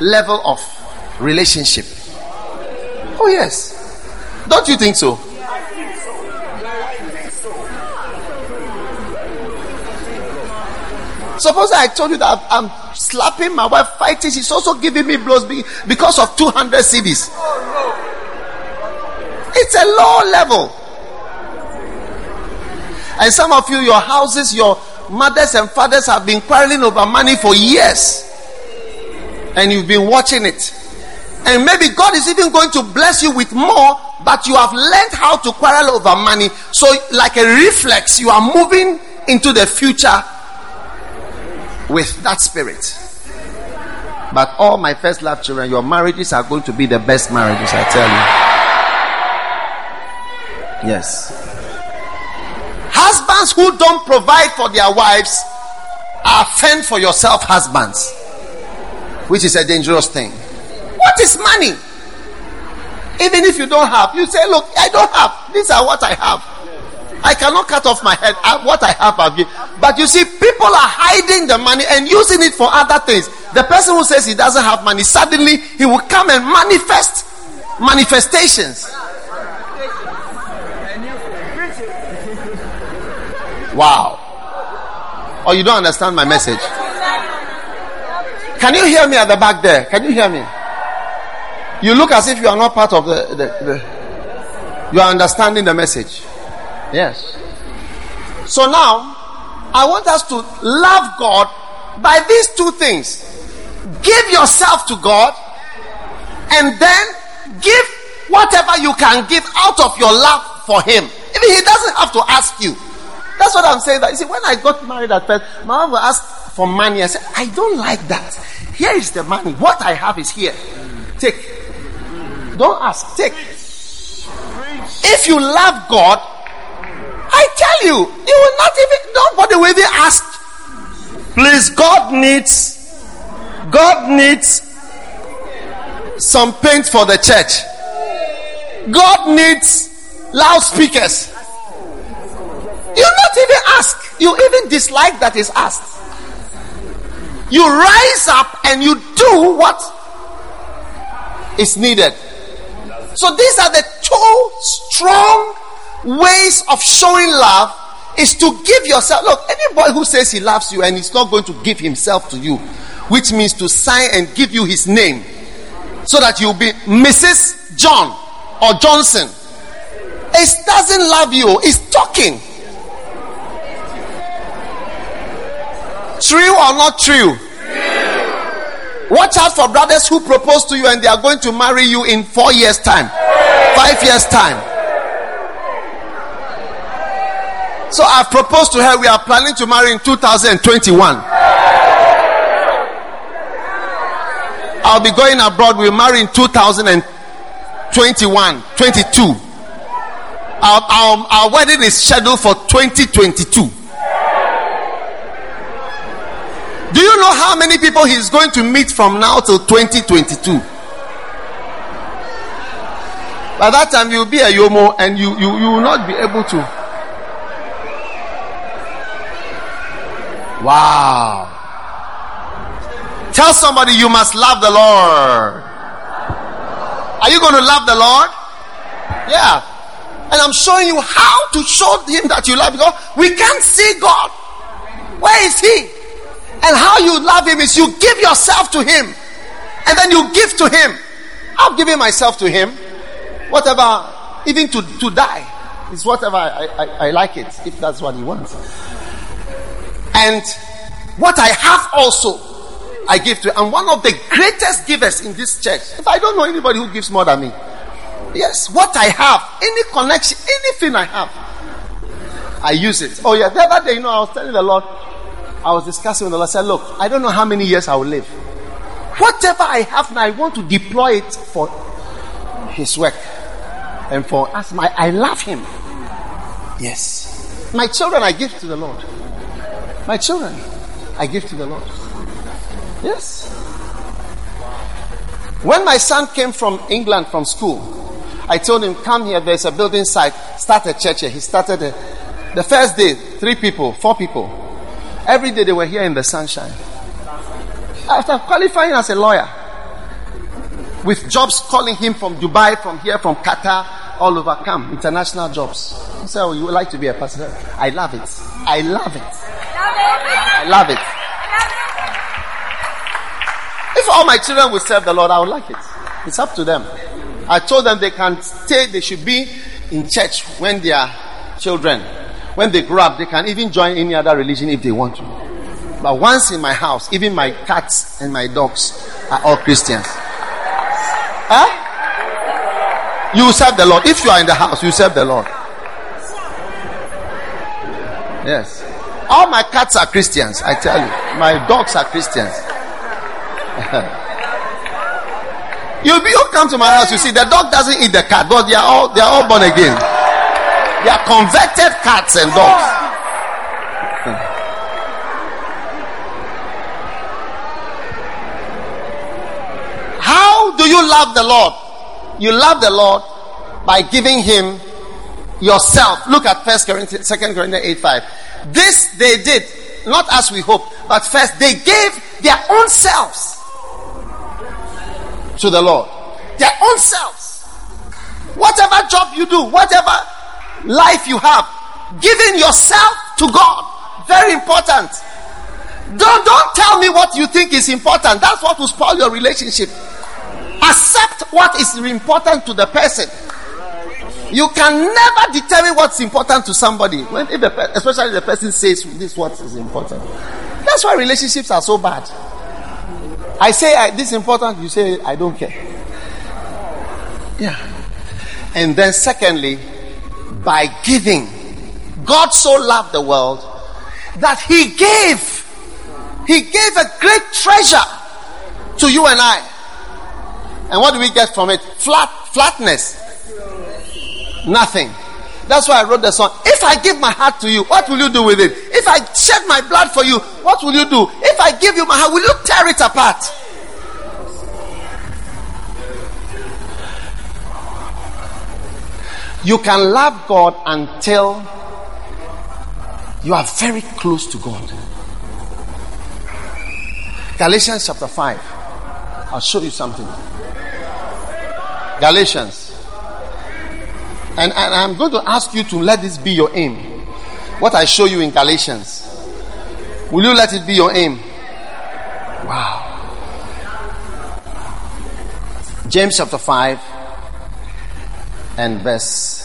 level of relationship. Oh, yes. Don't you think so? Suppose I told you that I'm slapping my wife, fighting. She's also giving me blows because of 200 cedis. It's a low level. And some of you, your houses, your mothers and fathers have been quarreling over money for years. And you've been watching it. And maybe God is even going to bless you with more, but you have learned how to quarrel over money. So, like a reflex, you are moving into the future with that spirit. But all my first love children, your marriages are going to be the best marriages, I tell you. Yes. Husbands who don't provide for their wives are fend for yourself husbands, which is a dangerous thing. What is money? Even if you don't have, you say, Look, I don't have. These are what I have. I cannot cut off my head. I, what I have, I've given. But you see, people are hiding the money and using it for other things. The person who says he doesn't have money, suddenly he will come and manifest manifestations. Wow. Or oh, you don't understand my message. Can you hear me at the back there? Can you hear me? You look as if you are not part of the, the, the you are understanding the message. Yes. So now, I want us to love God by these two things. Give yourself to God and then give whatever you can give out of your love for Him. Even He doesn't have to ask you. That's what I'm saying. That you see, when I got married at first, my wife asked for money. I said, I don't like that. Here is the money. What I have is here. Take. Don't ask. Take. If you love God, I tell you, you will not even nobody will even ask. Please, God needs God needs some paint for the church. God needs loudspeakers. You not even ask. You even dislike that is asked. You rise up and you do what is needed. So these are the two strong ways of showing love is to give yourself. Look, anybody who says he loves you and he's not going to give himself to you, which means to sign and give you his name so that you'll be Mrs. John or Johnson. It doesn't love you, it's talking. True or not true? Watch out for brothers who propose to you and they are going to marry you in four years' time, five years' time. So I've proposed to her, we are planning to marry in 2021. I'll be going abroad, we'll marry in 2021, 22. Our, our, our wedding is scheduled for 2022. Do you know how many people he's going to meet from now till 2022? By that time, you'll be a Yomo and you, you, you will not be able to. Wow. Tell somebody you must love the Lord. Are you going to love the Lord? Yeah. And I'm showing you how to show him that you love God. We can't see God. Where is he? And how you love him is you give yourself to him. And then you give to him. I've given myself to him. Whatever, even to, to die, is whatever I, I, I like it, if that's what he wants. And what I have also, I give to I'm one of the greatest givers in this church. If I don't know anybody who gives more than me. Yes, what I have, any connection, anything I have, I use it. Oh yeah, the other day, you know, I was telling the Lord, I was discussing with the Lord. I said, Look, I don't know how many years I will live. Whatever I have now, I want to deploy it for His work and for us. My, I love Him. Yes. My children, I give to the Lord. My children, I give to the Lord. Yes. When my son came from England from school, I told him, Come here, there's a building site, start a church here. He started a, the first day, three people, four people. Every day they were here in the sunshine. After qualifying as a lawyer, with jobs calling him from Dubai, from here, from Qatar, all over, come, international jobs. He said, Oh, you would like to be a pastor? I love it. I love it. I love it. If all my children will serve the Lord, I would like it. It's up to them. I told them they can stay, they should be in church when they are children when they grow up, they can even join any other religion if they want to. But once in my house, even my cats and my dogs are all Christians. Huh? You serve the Lord. If you are in the house, you serve the Lord. Yes. All my cats are Christians, I tell you. My dogs are Christians. you you come to my house, you see the dog doesn't eat the cat, but they are all they are all born again. They are converted cats and dogs. How do you love the Lord? You love the Lord by giving Him yourself. Look at First Corinthians, Second Corinthians 8 5. This they did, not as we hope, but first they gave their own selves to the Lord. Their own selves. Whatever job you do, whatever life you have, giving yourself to God. Very important. Don't, don't tell me what you think is important. That's what will spoil your relationship. Accept what is important to the person. You can never determine what's important to somebody, when, if the, especially the person says this what is important. That's why relationships are so bad. I say I, this is important, you say I don't care. Yeah. And then, secondly, by giving, God so loved the world that He gave. He gave a great treasure to you and I. And what do we get from it? Flat, flatness. Nothing. That's why I wrote the song. If I give my heart to you, what will you do with it? If I shed my blood for you, what will you do? If I give you my heart, will you tear it apart? You can love God until you are very close to God. Galatians chapter 5. I'll show you something. Galatians. And, and I'm going to ask you to let this be your aim. What I show you in Galatians. Will you let it be your aim? Wow. James chapter 5 and verse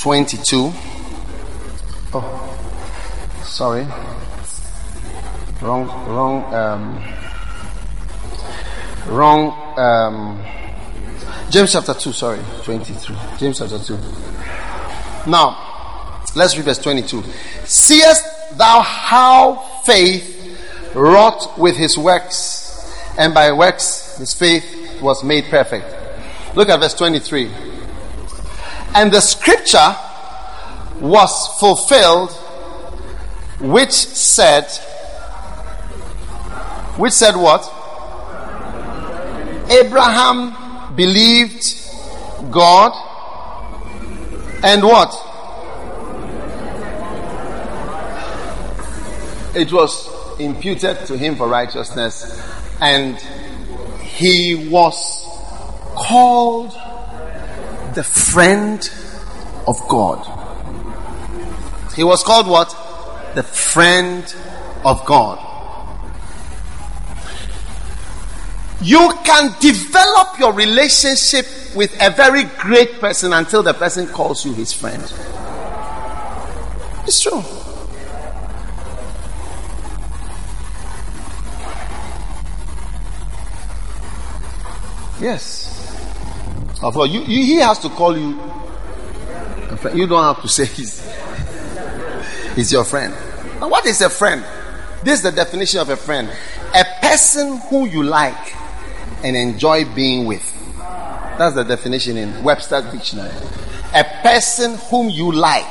22. Oh, sorry. Wrong, wrong, um, wrong, um, James chapter 2, sorry, 23. James chapter 2. Now, let's read verse 22. Seest thou how faith wrought with his works, and by works his faith was made perfect. Look at verse 23. And the scripture was fulfilled, which said, which said what? Abraham believed God and what? It was imputed to him for righteousness and he was called the friend of God. He was called what? The friend of God. You can develop your relationship with a very great person until the person calls you his friend. It's true. Yes. Of course, you, you, he has to call you. You don't have to say he's, he's your friend. Now, what is a friend? This is the definition of a friend a person who you like and enjoy being with. That's the definition in Webster's dictionary. A person whom you like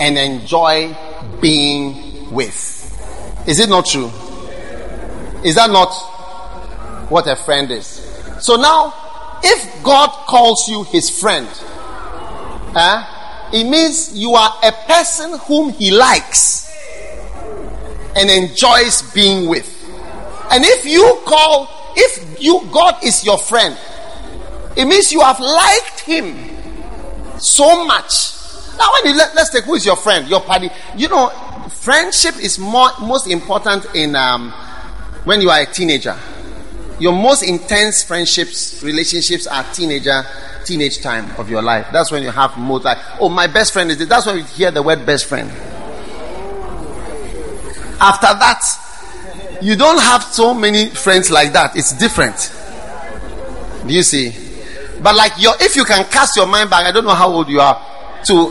and enjoy being with. Is it not true? Is that not what a friend is? So now, if God calls you his friend, eh, it means you are a person whom he likes and enjoys being with. And if you call, if you, God is your friend, it means you have liked him so much. Now, when you let, us take who is your friend, your party, you know, friendship is more, most important in um, when you are a teenager. Your most intense friendships, relationships are teenager, teenage time of your life. That's when you have most like, oh, my best friend is this. That's when you hear the word best friend. After that, you don't have so many friends like that. It's different. Do you see? But like your, if you can cast your mind back, I don't know how old you are, to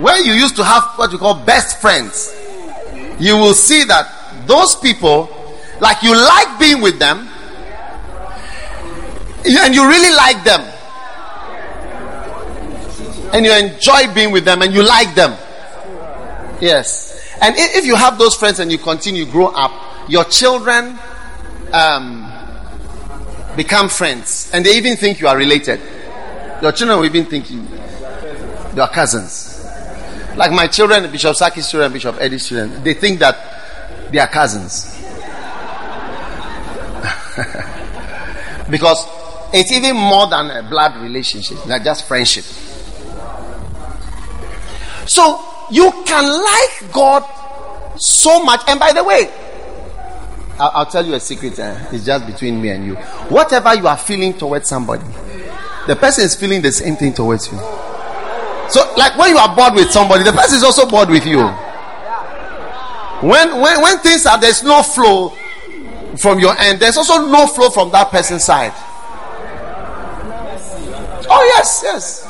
where you used to have what you call best friends, you will see that those people, like you like being with them, and you really like them, and you enjoy being with them, and you like them. Yes. And if you have those friends and you continue grow up, your children um, become friends, and they even think you are related. Your children will even think you. They are cousins. Like my children, Bishop Saki's children, Bishop Eddie's children, they think that they are cousins. because it's even more than a blood relationship, they're just friendship. So you can like God so much. And by the way, I'll, I'll tell you a secret. Eh? It's just between me and you. Whatever you are feeling towards somebody, the person is feeling the same thing towards you. So, like when you are bored with somebody, the person is also bored with you. When when when things are there's no flow from your end, there's also no flow from that person's side. Oh yes, yes.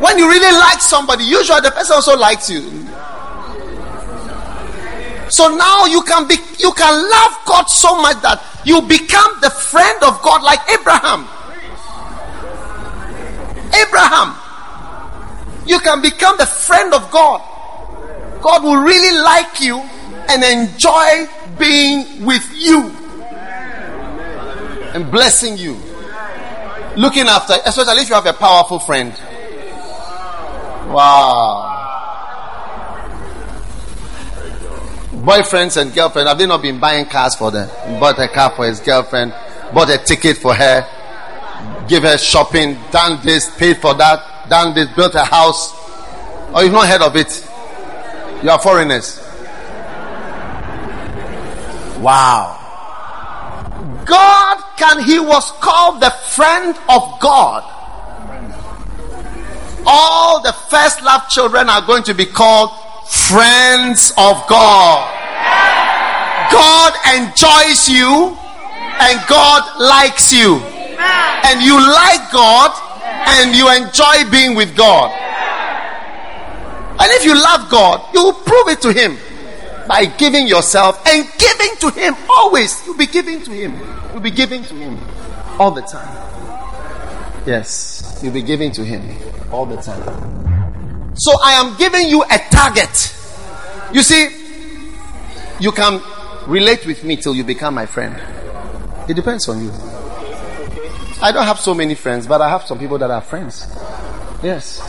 When you really like somebody, usually the person also likes you. So now you can be you can love God so much that you become the friend of God like Abraham. Abraham. You can become the friend of God. God will really like you and enjoy being with you and blessing you. Looking after, especially if you have a powerful friend. Wow. Boyfriends and girlfriends, have they not been buying cars for them? Bought a car for his girlfriend, bought a ticket for her, give her shopping, done this, paid for that, done this, built a house. Or you've not heard of it. You are foreigners. Wow. God can, he was called the friend of God. All the first love children are going to be called friends of God. God enjoys you and God likes you. And you like God and you enjoy being with God. And if you love God, you will prove it to Him by giving yourself and giving to Him always. You'll be giving to Him. You'll be giving to Him all the time. Yes, you'll be giving to Him all the time. So I am giving you a target. You see, you can relate with me till you become my friend. It depends on you. I don't have so many friends, but I have some people that are friends. Yes.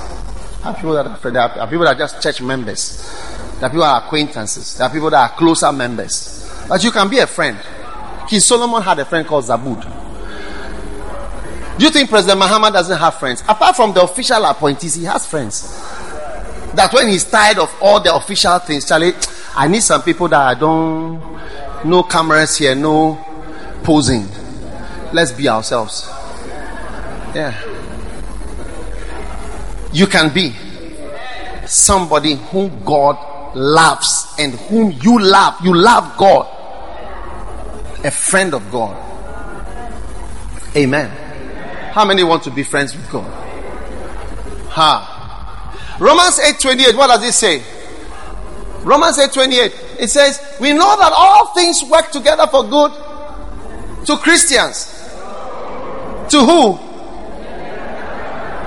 I have people that are friends. There are people that are just church members. There are people are acquaintances. There are people that are closer members. But you can be a friend. King Solomon had a friend called Zabud. Do you think President Mahama doesn't have friends? Apart from the official appointees, he has friends. That when he's tired of all the official things, Charlie, I need some people that I don't, no cameras here, no posing. Let's be ourselves. Yeah. You can be somebody whom God loves and whom you love. You love God. A friend of God. Amen. How many want to be friends with God? Ha. Romans 8:28. What does it say? Romans 8:28. It says, "We know that all things work together for good to Christians. To who?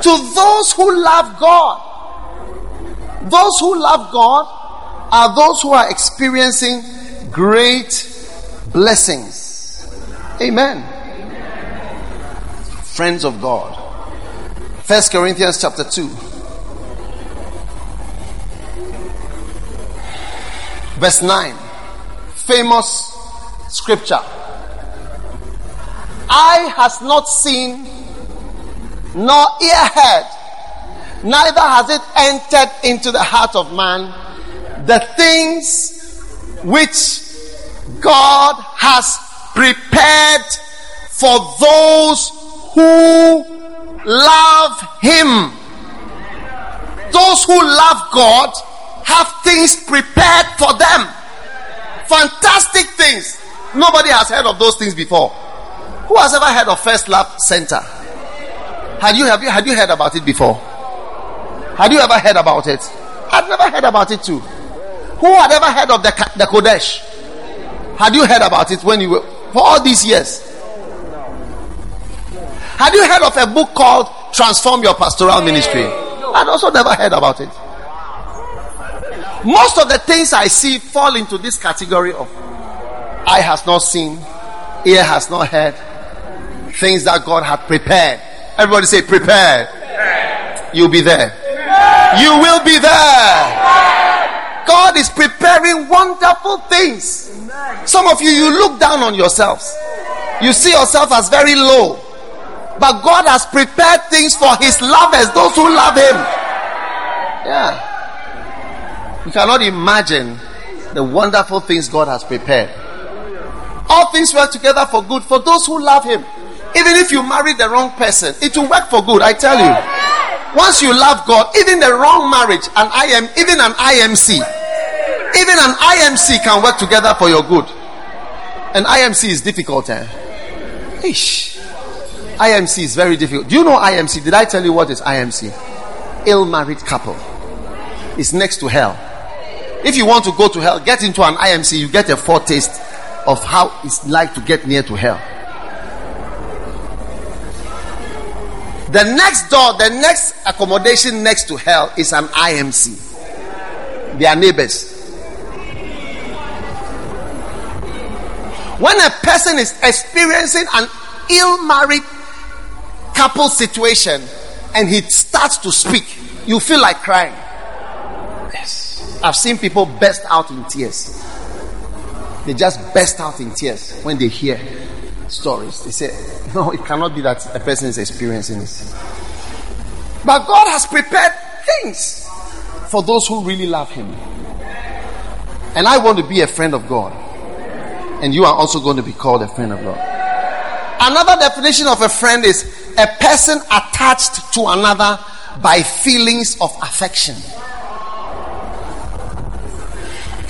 To those who love God. Those who love God are those who are experiencing great blessings. Amen. Friends of God. First Corinthians chapter 2. Verse 9. Famous scripture. Eye has not seen, nor ear heard, neither has it entered into the heart of man the things which God has prepared for those who love Him. Those who love God have things prepared for them. Fantastic things. Nobody has heard of those things before. Who has ever heard of First Love Center? Had you have you had you heard about it before? Had you ever heard about it? I'd never heard about it too. Who had ever heard of the the Qodesh? Had you heard about it when you were for all these years? Had you heard of a book called Transform Your Pastoral Ministry? I'd also never heard about it. Most of the things I see fall into this category of eye has not seen, ear has not heard, things that God had prepared. Everybody say prepared. You'll be there. You will be there. God is preparing wonderful things. Some of you, you look down on yourselves. You see yourself as very low. But God has prepared things for his lovers, those who love him. Yeah. You cannot imagine the wonderful things God has prepared. All things work together for good for those who love him. Even if you marry the wrong person, it will work for good, I tell you. Once you love God, even the wrong marriage, and I am even an IMC, even an IMC can work together for your good. An IMC is difficult, eh? Ish. IMC is very difficult. Do you know IMC? Did I tell you what is IMC? Ill married couple. It's next to hell. If you want to go to hell, get into an IMC, you get a foretaste of how it's like to get near to hell. The next door, the next accommodation next to hell is an IMC. They are neighbors. When a person is experiencing an ill married couple situation and he starts to speak, you feel like crying. Yes. I've seen people burst out in tears. They just burst out in tears when they hear stories. They say, No, it cannot be that a person is experiencing this. But God has prepared things for those who really love Him. And I want to be a friend of God. And you are also going to be called a friend of God. Another definition of a friend is a person attached to another by feelings of affection.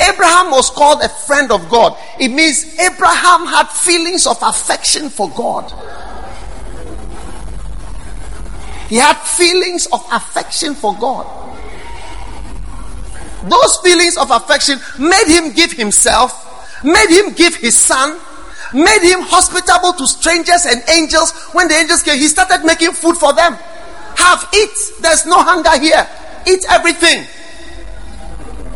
Abraham was called a friend of God. It means Abraham had feelings of affection for God. He had feelings of affection for God. Those feelings of affection made him give himself, made him give his son, made him hospitable to strangers and angels. When the angels came, he started making food for them. Have eat. There's no hunger here. Eat everything.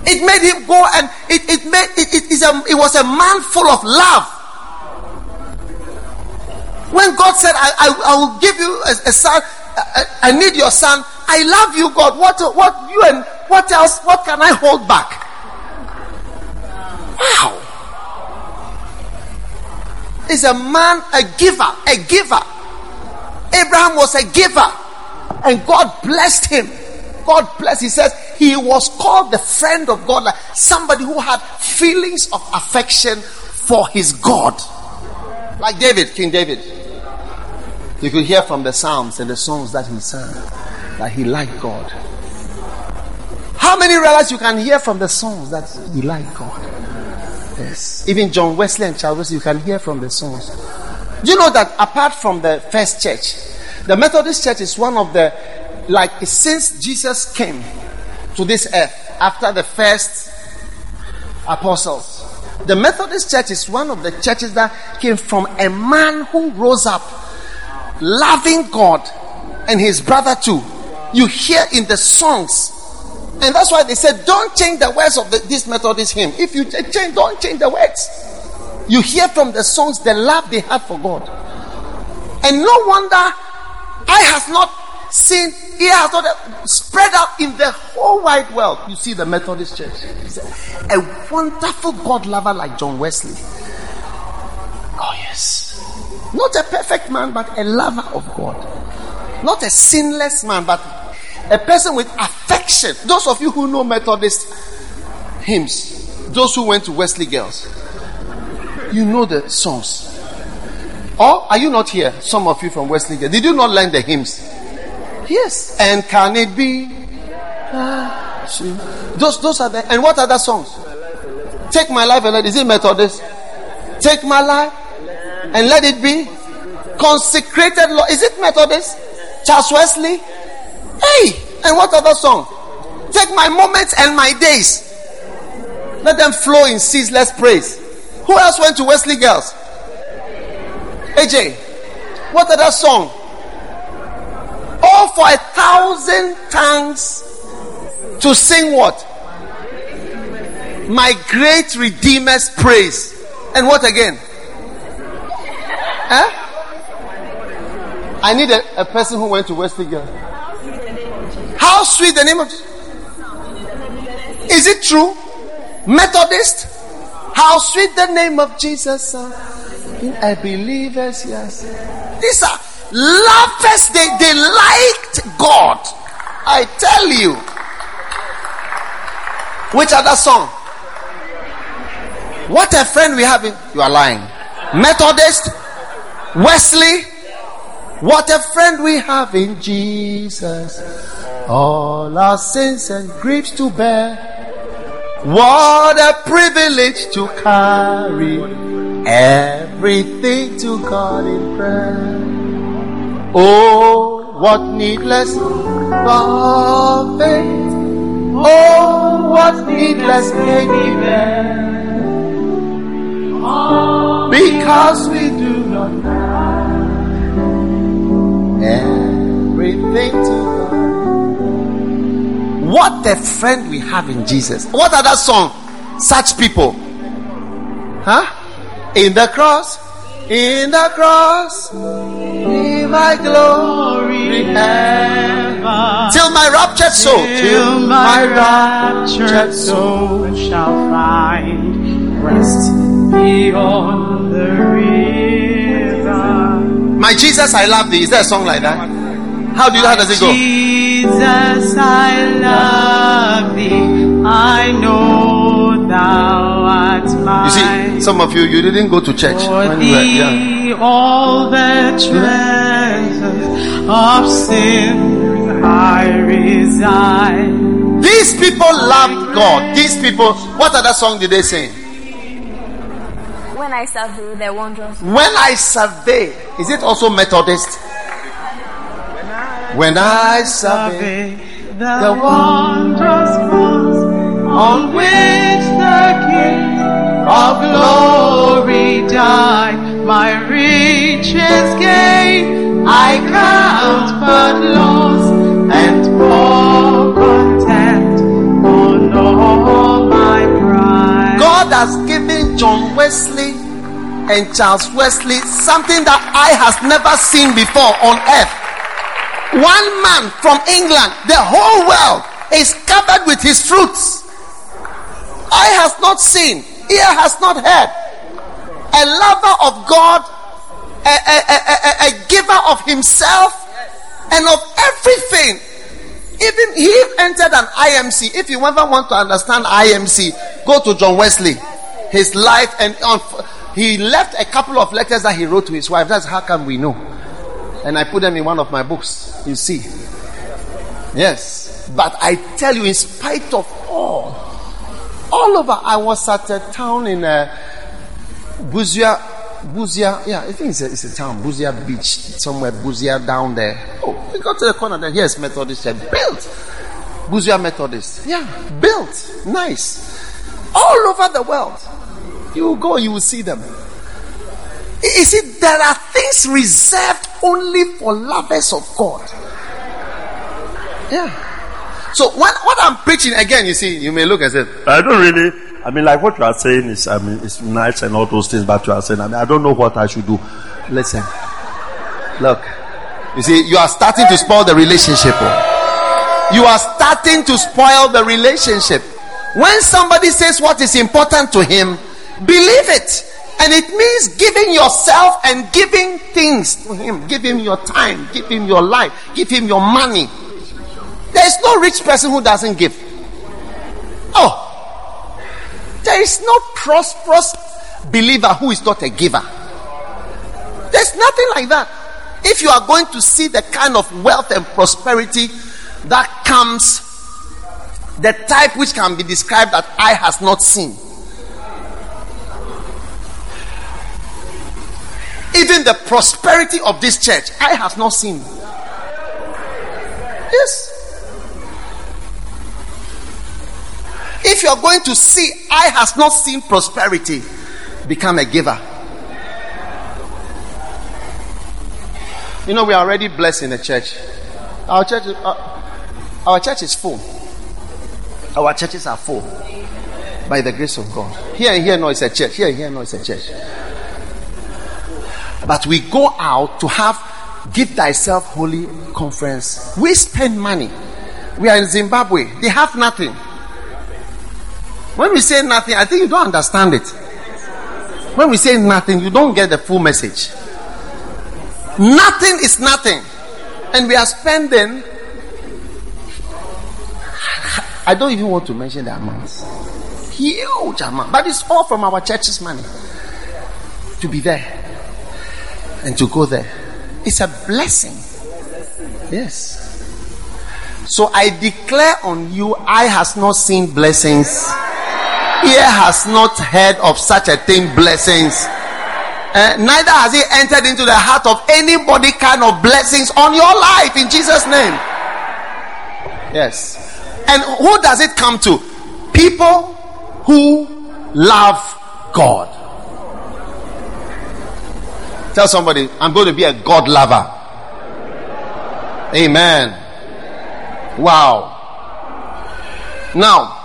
It made him go and it, it made it, it, is a, it was a man full of love. When God said, I, I, I will give you a, a son, I, I, need your son. I love you, God. What what you and what else? What can I hold back? Wow. Is a man a giver, a giver. Abraham was a giver, and God blessed him. God bless. He says he was called the friend of God, like somebody who had feelings of affection for his God, like David, King David. You could hear from the psalms and the songs that he sang that he liked God. How many realize you can hear from the songs that he liked God? Yes. Even John Wesley and Charles you can hear from the songs. Do you know that apart from the first church, the Methodist Church is one of the like since Jesus came to this earth after the first apostles. The Methodist Church is one of the churches that came from a man who rose up loving God and his brother too. You hear in the songs. And that's why they said, don't change the words of the, this Methodist hymn. If you change, don't change the words. You hear from the songs the love they have for God. And no wonder I have not seen, he has not spread out in the whole wide world. You see the Methodist Church. A, a wonderful God lover like John Wesley. Oh, yes. Not a perfect man, but a lover of God. Not a sinless man, but a person with affection. Those of you who know Methodist hymns, those who went to Wesley Girls, you know the songs. Or are you not here? Some of you from Wesley Girls. Did you not learn the hymns? Yes. And can it be? Uh, those, those are the. And what other songs? Take my life and let. Is it Methodist? Take my life and let it be consecrated law. Is it Methodist? Charles Wesley? Hey, and what other song? Take my moments and my days. Let them flow in ceaseless praise. Who else went to Wesley Girls? AJ, what other song? All for a thousand tongues to sing what? My great Redeemer's praise. And what again? Huh? I need a, a person who went to Girl. How sweet the name of Jesus. Is it true? Methodist? How sweet the name of Jesus. I believe yes, yes. These are lovers. They, they liked God. I tell you. Which other song? What a friend we have in. You are lying. Methodist, Wesley. What a friend we have in Jesus. All our sins and griefs to bear. What a privilege to carry everything to God in prayer. Oh, what needless faith. Oh, what needless pain bear. Because we do not know everything to God. What a friend we have in Jesus. What other song? Such people. Huh? In the cross. In the cross. My glory ever. Till my raptured soul. Till my raptured soul shall find rest beyond the river. My Jesus, I love thee. Is there a song like that? How do you, how does it go? Jesus, I love thee. I know thou art mine. You see, some of you, you didn't go to church. For when you were thee all the treasures of sin I resign. These people loved God. These people, what other song did they sing? When I survey the wondrous When I survey, is it also Methodist? When I survey the wondrous cross on which the King of glory died, my riches gain I count but loss and pour content on all my pride. God has given John Wesley and Charles Wesley something that I has never seen before on earth. One man from England, the whole world is covered with his fruits. Eye has not seen, ear has not heard. A lover of God, a, a, a, a, giver of himself and of everything. Even he entered an IMC. If you ever want to understand IMC, go to John Wesley. His life and on, he left a couple of letters that he wrote to his wife. That's how come we know. And I put them in one of my books. You see. Yes. But I tell you, in spite of all, all over, I was at a town in uh, Busua, Busua, yeah, I think it's a, it's a town, Busua Beach, somewhere, Busua down there. Oh, we got to the corner there. Here's Methodist built. Busua Methodist, yeah, built, nice, all over the world. You go, you will see them. You see, there are things reserved only for lovers of God. Yeah. So what, what I'm preaching again, you see, you may look and say, I don't really. I mean, like what you are saying is, I mean, it's nice and all those things, but you are saying, I mean, I don't know what I should do. Listen, look, you see, you are starting to spoil the relationship. oh. You are starting to spoil the relationship. When somebody says what is important to him, believe it. And it means giving yourself and giving things to him. Give him your time, give him your life, give him your money. There is no rich person who doesn't give. Oh, there is no prosperous believer who is not a giver. There's nothing like that. If you are going to see the kind of wealth and prosperity that comes, the type which can be described that eye has not seen. Even the prosperity of this church, I has not seen. Yes. If you are going to see, I has not seen prosperity, become a giver. You know, we are already blessed in the church. Our church, uh, our church is full. Our churches are full by the grace of God. Here and here, no, it's a church. Here and here, no, it's a church. But we go out to have Give Thyself Holy Conference. We spend money. We are in Zimbabwe. They have nothing. When we say nothing, I think you don't understand it. When we say nothing, you don't get the full message. Nothing is nothing. And we are spending, I don't even want to mention the amounts. Huge amount. But it's all from our church's money to be there and to go there. It's a blessing. Yes. So I declare on you, I has not seen blessings, ear has not heard of such a thing, blessings. Uh, neither has it entered into the heart of anybody kind of blessings on your life in Jesus' name. Yes. And who does it come to? People who love God. Tell somebody, I'm going to be a God lover. Amen. Wow. Now,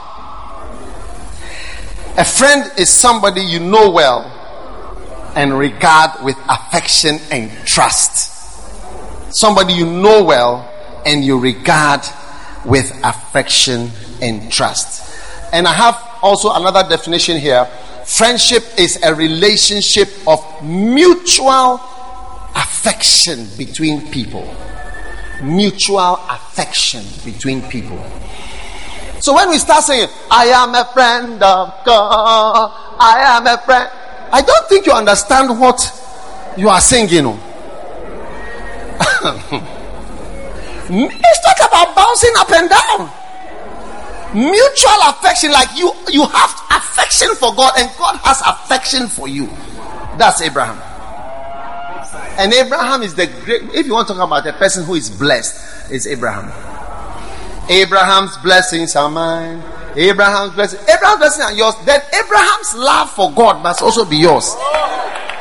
a friend is somebody you know well and regard with affection and trust. Somebody you know well and you regard with affection and trust. And I have also another definition here. Friendship is a relationship of mutual affection between people. Mutual affection between people. So when we start saying, I am a friend of God, I am a friend, I don't think you understand what you are singing. Oh. it's not about bouncing up and down. Mutual affection like you you have affection for god and god has affection for you. That's abraham. And abraham is the great if you want to talk about a person who is blessed is abraham abraham's blessings are mine abraham's blessings abraham's blessings are yours then abraham's love for god must also be yours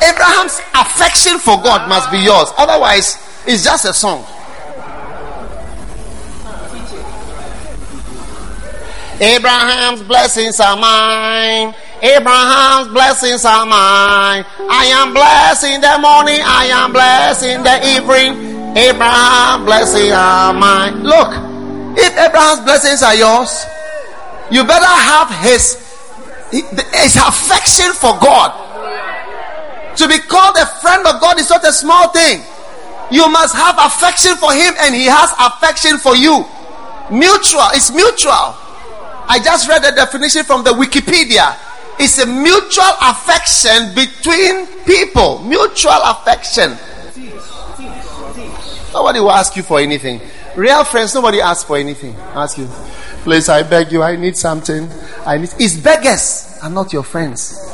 abraham's affection for god must be yours otherwise it's just a song Abraham's blessings are mine. Abraham's blessings are mine. I am blessed in the morning. I am blessed in the evening. Abraham's blessings are mine. Look, if Abraham's blessings are yours, you better have his his affection for God. To be called a friend of God is not a small thing. You must have affection for him, and he has affection for you. Mutual, it's mutual. I just read the definition from the Wikipedia. It's a mutual affection between people. Mutual affection. Nobody will ask you for anything. Real friends, nobody asks for anything. Ask you, please, I beg you, I need something. I need. It's beggars are not your friends.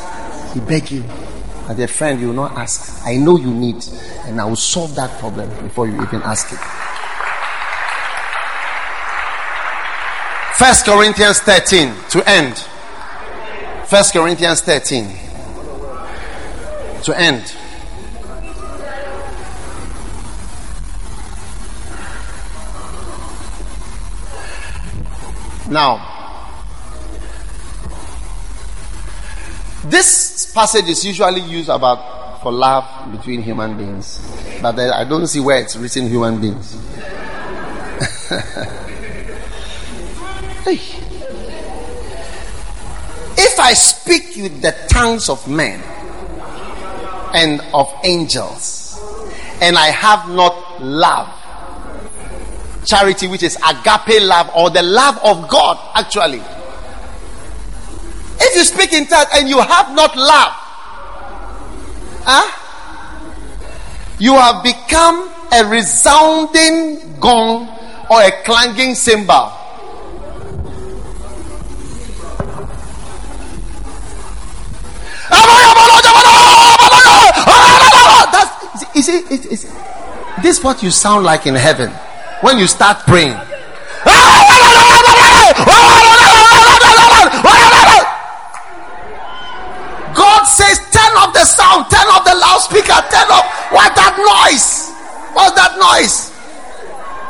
He beg you. And a friend, you will not ask. I know you need, and I will solve that problem before you even ask it. First Corinthians 13 to end. First Corinthians 13 to end. Now, this passage is usually used about for love between human beings, but I don't see where it's written human beings. If I speak with the tongues of men and of angels, and I have not love, charity, which is agape love, or the love of God, actually. If you speak in tongues and you have not love, huh? you have become a resounding gong or a clanging cymbal. That's, you see, this is what you sound like in heaven when you start praying. God says, turn off the sound, turn off the loudspeaker, turn off. What that noise? What's that noise?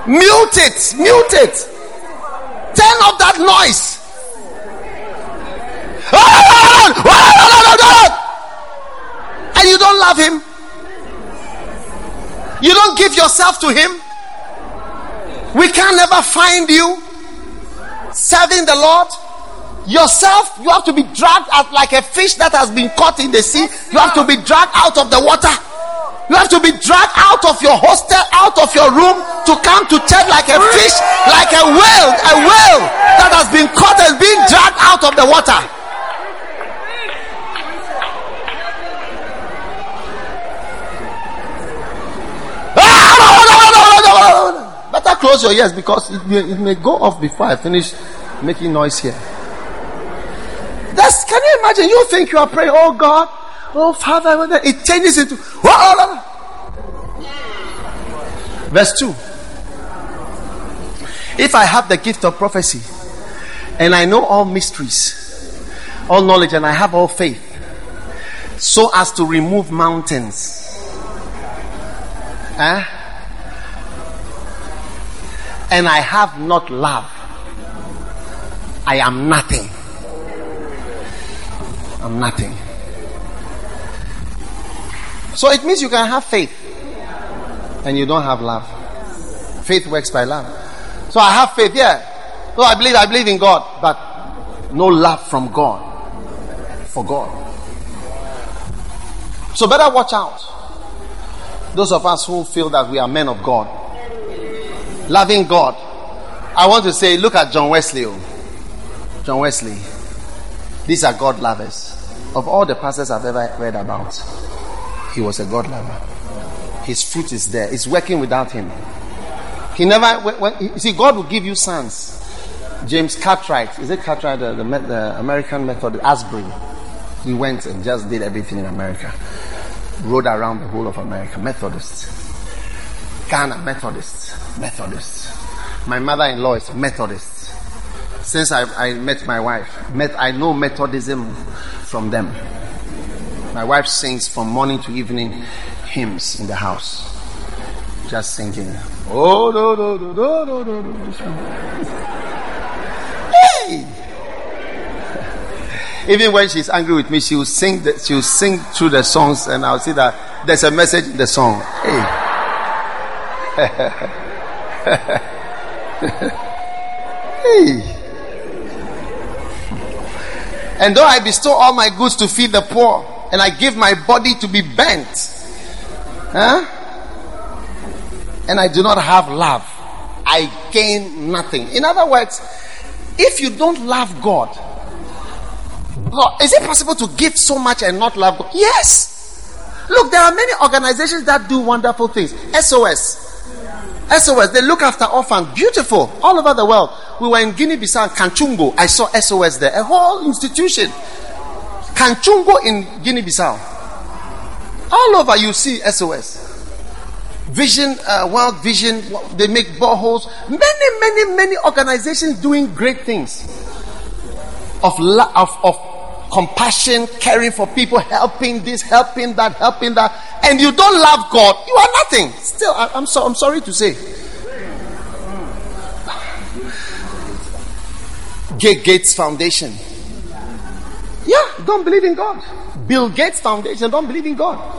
Mute it, mute it. Turn off that noise. And you don't love him. You don't give yourself to him. We can never find you serving the Lord. Yourself, you have to be dragged out like a fish that has been caught in the sea. You have to be dragged out of the water. You have to be dragged out of your hostel, out of your room to come to church like a fish, like a whale, a whale that has been caught and being dragged out of the water. Better close your ears because it may, it may go off before I finish making noise here. That's, can you imagine? You think you are praying, oh God, oh Father, it changes into. Verse 2. If I have the gift of prophecy and I know all mysteries, all knowledge, and I have all faith, so as to remove mountains. Eh? And I have not love, I am nothing. I'm nothing. So it means you can have faith and you don't have love. Faith works by love. So I have faith, yeah. So I believe, I believe in God, but no love from God for God. So better watch out. Those of us who feel that we are men of God, loving God. I want to say, look at John Wesley. Oh. John Wesley. These are God lovers. Of all the pastors I've ever read about, he was a God lover. His fruit is there. It's working without him. He never, when, see, God will give you sons. James Cartwright, is it Cartwright, the, the, the American method, Asbury? He went and just did everything in America. Rode around the whole of America. Methodist. Ghana, Methodist. Methodist. My mother in law is Methodist since I, I met my wife. Met, I know Methodism from them. My wife sings from morning to evening hymns in the house. Just singing. Oh, do, do, do, do, do, do, do. Hey! Even when she's angry with me, she will sing. The, she will sing through the songs, and I'll see that there's a message in the song. Hey. hey. And though I bestow all my goods to feed the poor, and I give my body to be bent, huh? and I do not have love, I gain nothing. In other words, if you don't love God, God, is it possible to give so much and not love God? Yes. Look, there are many organizations that do wonderful things. SOS. SOS, they look after orphans. Beautiful. All over the world. We were in Guinea Bissau, Canchungo. I saw SOS there. A whole institution. Canchungo in Guinea Bissau. All over you see SOS. Vision, uh, World Vision, they make boreholes. Many, many, many organizations doing great things. Of, of, of compassion, caring for people, helping this, helping that, helping that, and you don't love God, you are nothing. Still, I, am so, I'm sorry to say. Gates Foundation. Yeah, don't believe in God. Bill Gates Foundation don't believe in God.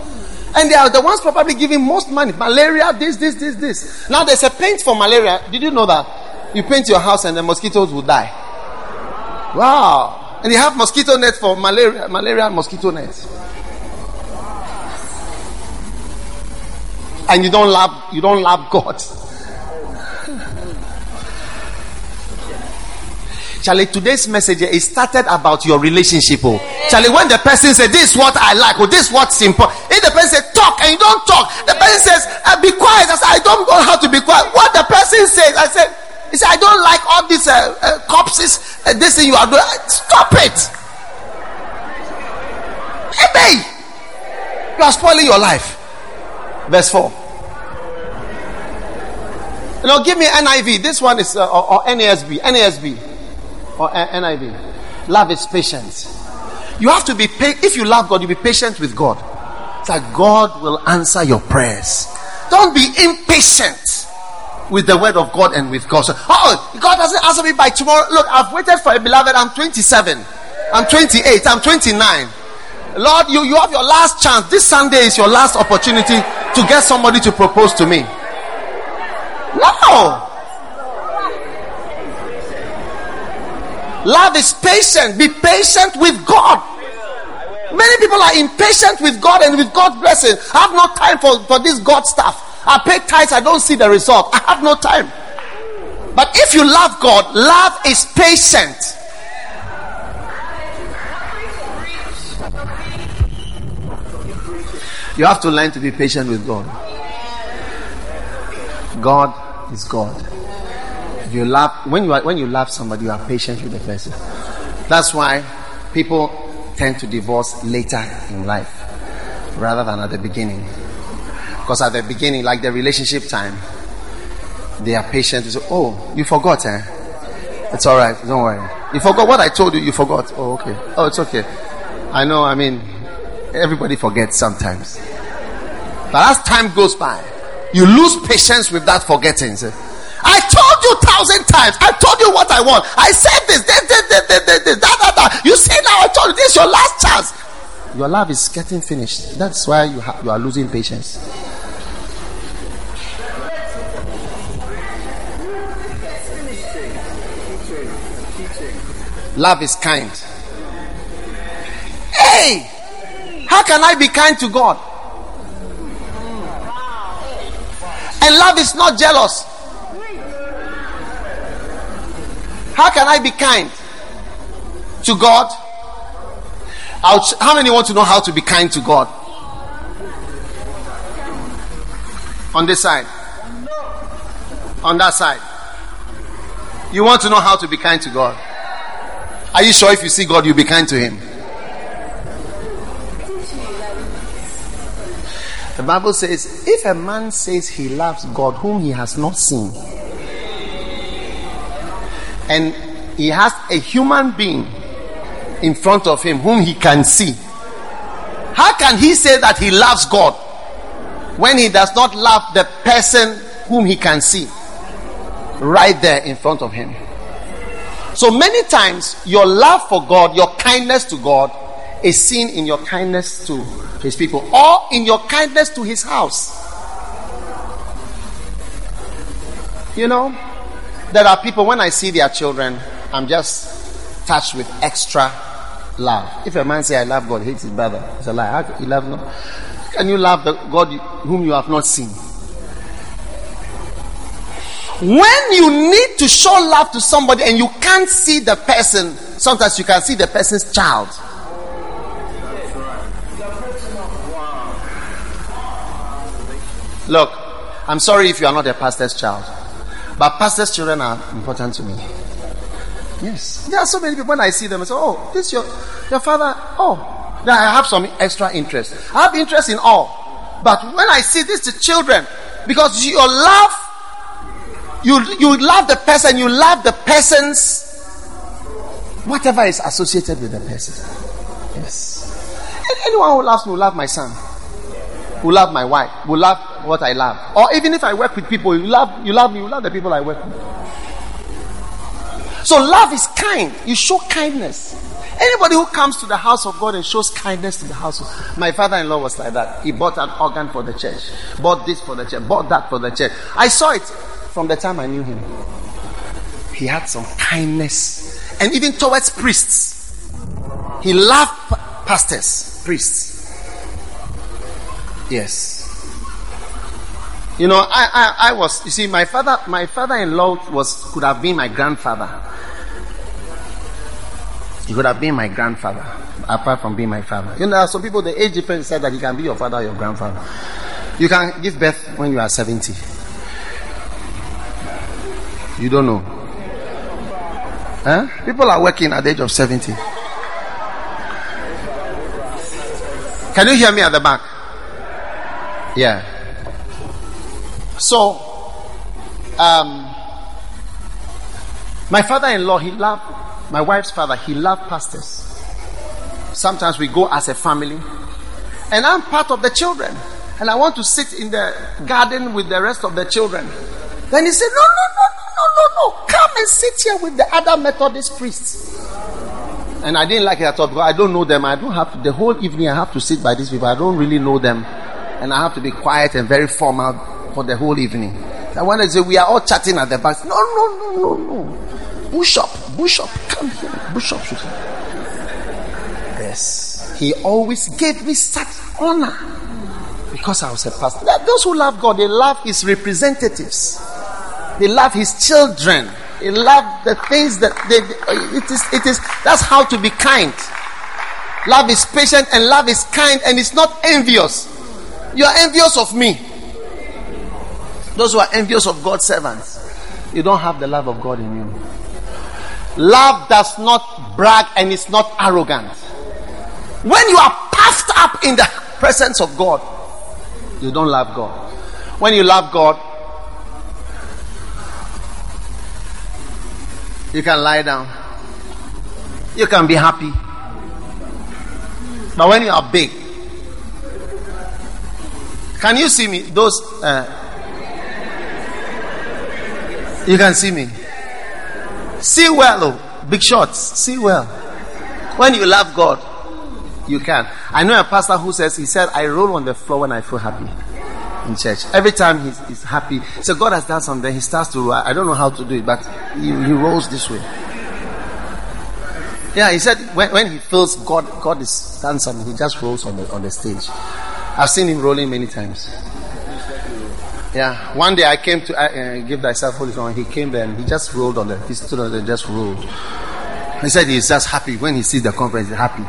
And they are the ones probably giving most money. Malaria, this, this, this, this. Now there's a paint for malaria. Did you know that? You paint your house and the mosquitoes will die. Wow. And you have mosquito net for malaria, malaria mosquito net. And you don't love, you don't love God. Charlie, today's message is started about your relationship. Oh. Charlie, when the person says, This is what I like, or this is what's important. If the person says, Talk, and you don't talk, the person says, uh, Be quiet. I said, I don't know how to be quiet. What the person says, I said, He said, I don't like all these uh, uh, corpses, uh, this thing you are doing. Stop it. Hey, you are spoiling your life. Verse 4. You know, give me NIV. This one is, uh, or, or NASB. NASB or NIV. Love is patience. You have to be. If you love God, you be patient with God. That God will answer your prayers. Don't be impatient with the word of God and with God. So, oh, God doesn't answer me by tomorrow. Look, I've waited for a beloved. I'm 27. I'm 28. I'm 29. Lord, you, you have your last chance. This Sunday is your last opportunity to get somebody to propose to me. No. Love is patient. Be patient with God. Many people are impatient with God and with God's blessing. I have no time for, for this God stuff. I pay tithes, I don't see the result. I have no time. But if you love God, love is patient. You have to learn to be patient with God. God is God. You love when you are, when you love somebody, you are patient with the person. That's why people tend to divorce later in life rather than at the beginning. Because at the beginning, like the relationship time, they are patient. Oh, you forgot, eh? It's all right. Don't worry. You forgot what I told you. You forgot. Oh, okay. Oh, it's okay. I know. I mean, Everybody forgets sometimes. But as time goes by, you lose patience with that forgetting. I told you thousand times. I told you what I want. I said this, this, this, this, this, this, this that, that, that. You say now I told you this is your last chance. Your love is getting finished. That's why you, ha- you are losing patience. Love is kind. Hey! How can I be kind to God? And love is not jealous. How can I be kind to God? How many want to know how to be kind to God? On this side. On that side. You want to know how to be kind to God? Are you sure if you see God, you'll be kind to Him? The Bible says, if a man says he loves God whom he has not seen, and he has a human being in front of him whom he can see, how can he say that he loves God when he does not love the person whom he can see right there in front of him? So many times, your love for God, your kindness to God, is seen in your kindness to his people or in your kindness to his house. You know, there are people when I see their children, I'm just touched with extra love. If a man say I love God, hates his brother, it's a lie. How can you love? Can you love the God whom you have not seen? When you need to show love to somebody and you can't see the person, sometimes you can see the person's child. Look, I'm sorry if you are not a pastor's child, but pastor's children are important to me. Yes. There are so many people when I see them, I say, Oh, this your your father. Oh, then I have some extra interest. I have interest in all. But when I see this the children, because your love, you you love the person, you love the person's whatever is associated with the person. Yes. Anyone who loves me will love my son will love my wife, will love what I love. Or even if I work with people, you love you love me, you love the people I work with. So love is kind. You show kindness. Anybody who comes to the house of God and shows kindness to the house of my father-in-law was like that. He bought an organ for the church, bought this for the church, bought that for the church. I saw it from the time I knew him. He had some kindness, and even towards priests. He loved pastors, priests. Yes. You know, I, I, I was, you see, my father, my father-in-law was, could have been my grandfather. He could have been my grandfather, apart from being my father. You know, some people, the age difference said that he can be your father or your grandfather. You can give birth when you are 70. You don't know. Huh? People are working at the age of 70. Can you hear me at the back? Yeah. So, um, my father-in-law, he loved my wife's father. He loved pastors. Sometimes we go as a family, and I'm part of the children, and I want to sit in the garden with the rest of the children. Then he said, "No, no, no, no, no, no, no! Come and sit here with the other Methodist priests." And I didn't like it at all because I don't know them. I don't have to, the whole evening. I have to sit by these people. I don't really know them and I have to be quiet and very formal for the whole evening. I want to say we are all chatting at the back. No, no, no, no, no. Bush up, bush up. Come Bishop should. Yes. He always gave me such honor because I was a pastor. Those who love God, they love His representatives. They love His children. They love the things that they. It is. It is. That's how to be kind. Love is patient and love is kind and it's not envious. You are envious of me. Those who are envious of God's servants, you don't have the love of God in you. Love does not brag and it's not arrogant. When you are puffed up in the presence of God, you don't love God. When you love God, you can lie down. You can be happy. But when you are big, can you see me? Those, uh, you can see me. See well, oh, big shots. See well. When you love God, you can. I know a pastor who says, he said, I roll on the floor when I feel happy in church. Every time he's, he's happy. So God has done something, he starts to roll. I don't know how to do it, but he, he rolls this way. Yeah, he said when, when he feels God, God is done something, he just rolls on the on the stage. I've seen him rolling many times. Yeah, one day I came to uh, give thyself wholly song. He came there and he just rolled on the. He stood on there, just rolled. He said he's just happy when he sees the conference. He's happy.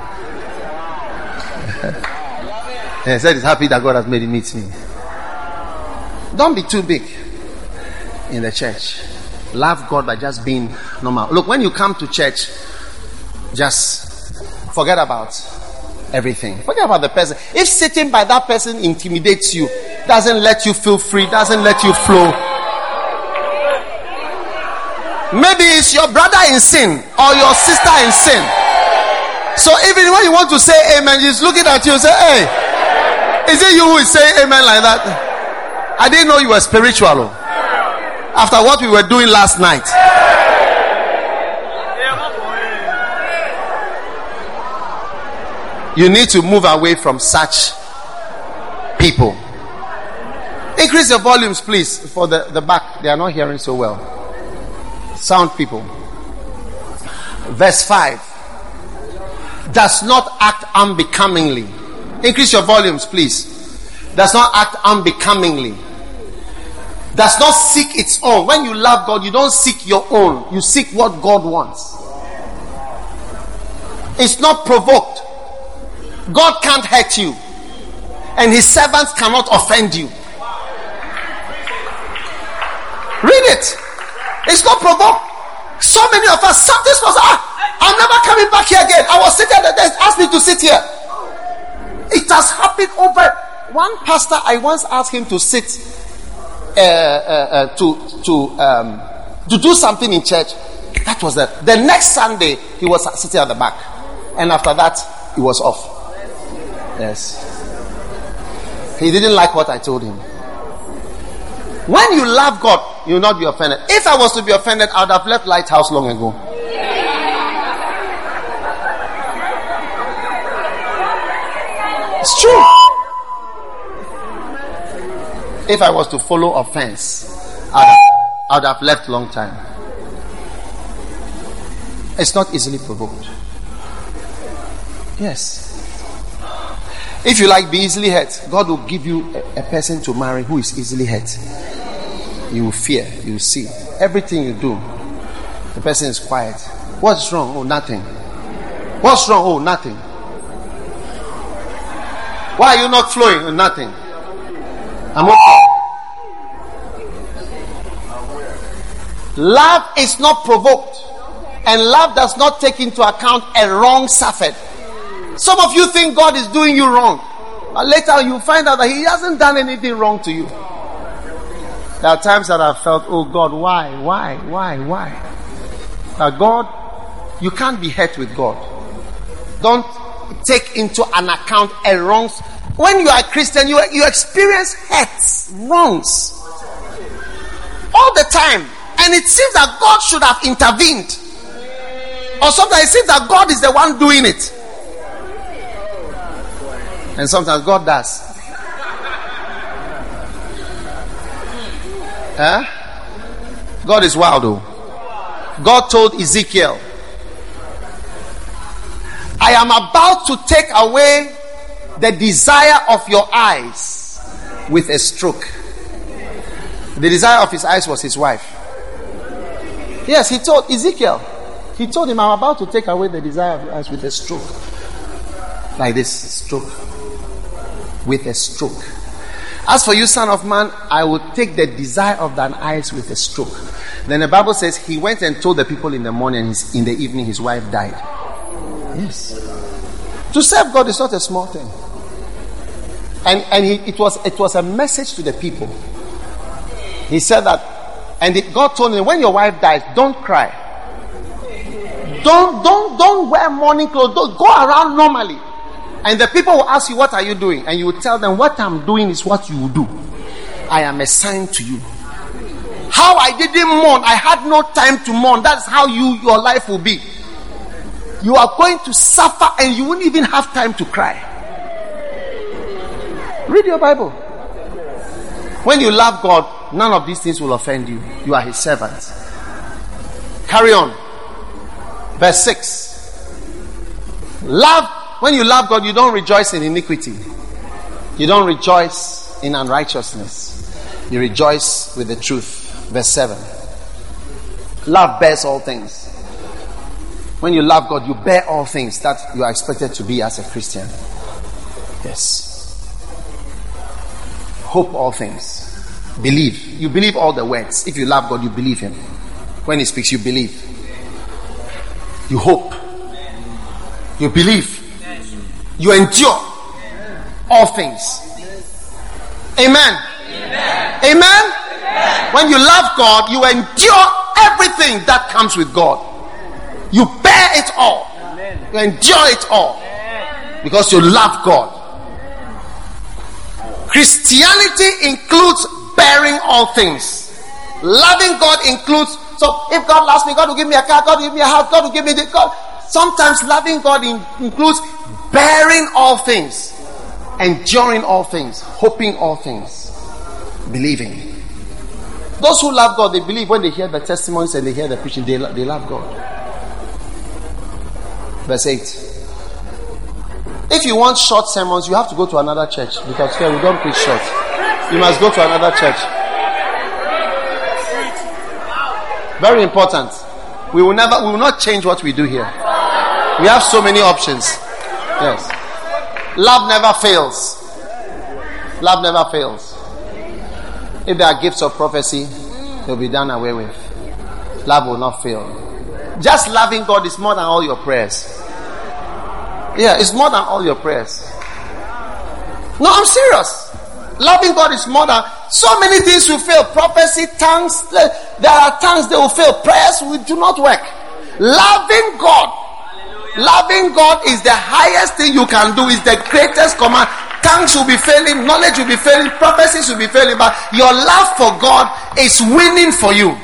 he said he's happy that God has made him meet me. Don't be too big in the church. Love God by just being normal. Look, when you come to church, just forget about everything. Forget about the person. If sitting by that person intimidates you, doesn't let you feel free, doesn't let you flow. Maybe it's your brother in sin or your sister in sin. So even when you want to say amen, he's looking at you and say, Hey, is it you who is saying amen like that? I didn't know you were spiritual. Oh. After what we were doing last night. You need to move away from such people. Increase your volumes, please, for the, the back. They are not hearing so well. Sound people. Verse 5 does not act unbecomingly. Increase your volumes, please. Does not act unbecomingly. Does not seek its own. When you love God, you don't seek your own, you seek what God wants. It's not provoked. God can't hurt you, and his servants cannot offend you. Read it. It's not provoked. So many of us, something was, ah, I'm never coming back here again. I was sitting at the desk, asked me to sit here. It has happened over. One pastor, I once asked him to sit, uh, uh, uh, to to um, to do something in church. That was the the next Sunday he was sitting at the back, and after that he was off. Yes. He didn't like what I told him. When you love God, you will not be offended. If I was to be offended, I would have left Lighthouse long ago. It's true. If I was to follow offense, I would have left long time. It's not easily provoked. Yes. If you like be easily hurt, God will give you a, a person to marry who is easily hurt. You will fear, you will see. Everything you do, the person is quiet. What's wrong? Oh, nothing. What's wrong? Oh, nothing. Why are you not flowing? Oh, nothing. I'm okay. Love is not provoked, and love does not take into account a wrong suffered. Some of you think God is doing you wrong. But later you find out that He hasn't done anything wrong to you. There are times that I've felt, oh God, why, why, why, why? That God, you can't be hurt with God. Don't take into an account a wrong. When you are a Christian, you, you experience hurts, wrongs all the time. And it seems that God should have intervened. Or sometimes it seems that God is the one doing it. And sometimes God does. Huh? God is wild though. God told Ezekiel I am about to take away the desire of your eyes with a stroke. The desire of his eyes was his wife. Yes, he told Ezekiel, he told him, I'm about to take away the desire of your eyes with a stroke. Like this stroke. With a stroke. As for you, son of man, I will take the desire of thine eyes with a stroke. Then the Bible says he went and told the people in the morning, in the evening his wife died. Yes. To serve God is not a small thing. And, and he, it, was, it was a message to the people. He said that, and it, God told him, when your wife dies, don't cry. Don't, don't, don't wear mourning clothes. Don't go around normally. And the people will ask you, What are you doing? And you will tell them, What I'm doing is what you will do. I am assigned to you. How I didn't mourn, I had no time to mourn. That's how you your life will be. You are going to suffer and you won't even have time to cry. Read your Bible. When you love God, none of these things will offend you. You are His servant. Carry on. Verse 6. Love when you love God, you don't rejoice in iniquity. You don't rejoice in unrighteousness. You rejoice with the truth. Verse 7. Love bears all things. When you love God, you bear all things that you are expected to be as a Christian. Yes. Hope all things. Believe. You believe all the words. If you love God, you believe Him. When He speaks, you believe. You hope. You believe you endure all things. Amen. Amen. When you love God, you endure everything that comes with God. You bear it all. You endure it all. Because you love God. Christianity includes bearing all things. Loving God includes so if God loves me, God will give me a car, God will give me a house, God will give me the God. Sometimes loving God in, includes bearing all things, enduring all things, hoping all things, believing. Those who love God, they believe when they hear the testimonies and they hear the preaching, they, they love God. Verse 8. If you want short sermons, you have to go to another church because here we don't preach short. You must go to another church. Very important. We will never, we will not change what we do here. We have so many options. Yes. Love never fails. Love never fails. If there are gifts of prophecy, they'll be done away with. Love will not fail. Just loving God is more than all your prayers. Yeah, it's more than all your prayers. No, I'm serious. Loving God is more than so many things will fail. Prophecy, tongues, eh, there are tongues they will fail. Prayers will do not work. Loving God Loving God is the highest thing you can do, is the greatest command. Tongues will be failing, knowledge will be failing, prophecies will be failing, but your love for God is winning for you.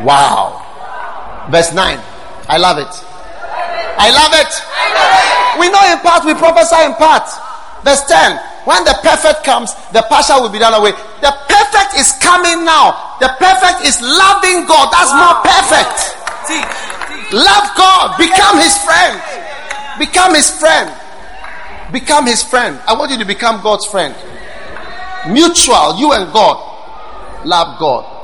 Wow. Verse 9. I love it. I love it. We know in part, we prophesy in part. Verse 10. When the perfect comes, the partial will be done away. The perfect is coming now. The perfect is loving God. That's more perfect. Love God. Become his friend. Become his friend. Become his friend. I want you to become God's friend. Mutual, you and God. Love God.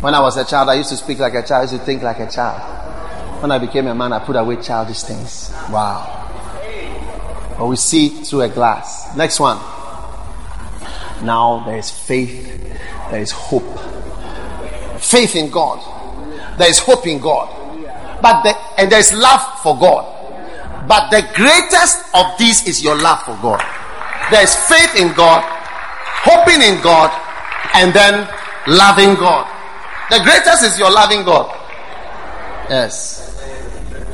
When I was a child, I used to speak like a child, I used to think like a child. When I became a man, I put away childish things. Wow. But we see through a glass. Next one. Now there is faith, there is hope faith in God. There is hope in God. But the, and there is love for God. But the greatest of these is your love for God. There is faith in God, hoping in God, and then loving God. The greatest is your loving God. Yes.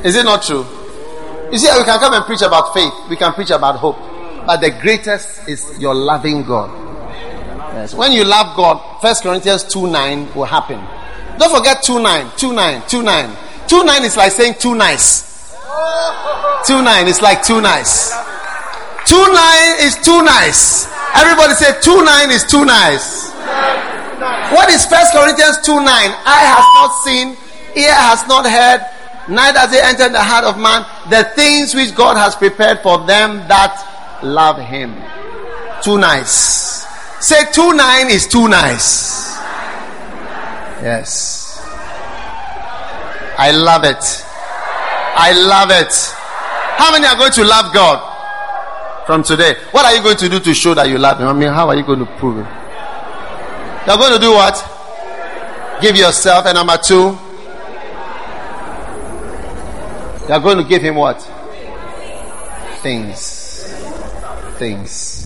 Is it not true? You see, we can come and preach about faith, we can preach about hope. But the greatest is your loving God. Yes. When you love God, First Corinthians 2 9 will happen. Don't forget 2 9, 2 9, 2 9. 2 9 is like saying too nice. 2 9 is like too nice. 2 9 is too nice. Everybody say 2 9 is too nice. What is First Corinthians 2 9? I have not seen, ear has not heard, neither has it entered the heart of man, the things which God has prepared for them that love him. Too nice. Say two nine is too nice. Yes. I love it. I love it. How many are going to love God from today? What are you going to do to show that you love Him? I mean, how are you going to prove it? You're going to do what? Give yourself. And number two, you're going to give Him what? Things. Things.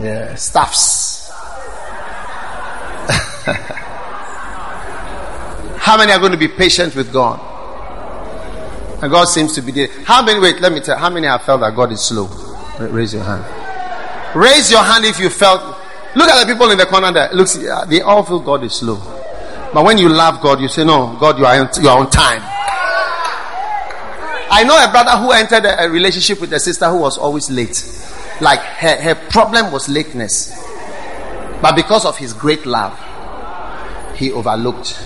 Yeah, stuffs. How many are going to be patient with God? And God seems to be there. How many, wait, let me tell how many have felt that God is slow? Raise your hand. Raise your hand if you felt. Look at the people in the corner there. Looks, uh, they all feel God is slow. But when you love God, you say, No, God, you are, you are on time. I know a brother who entered a relationship with a sister who was always late. Like her, her problem was lateness. But because of his great love, he overlooked.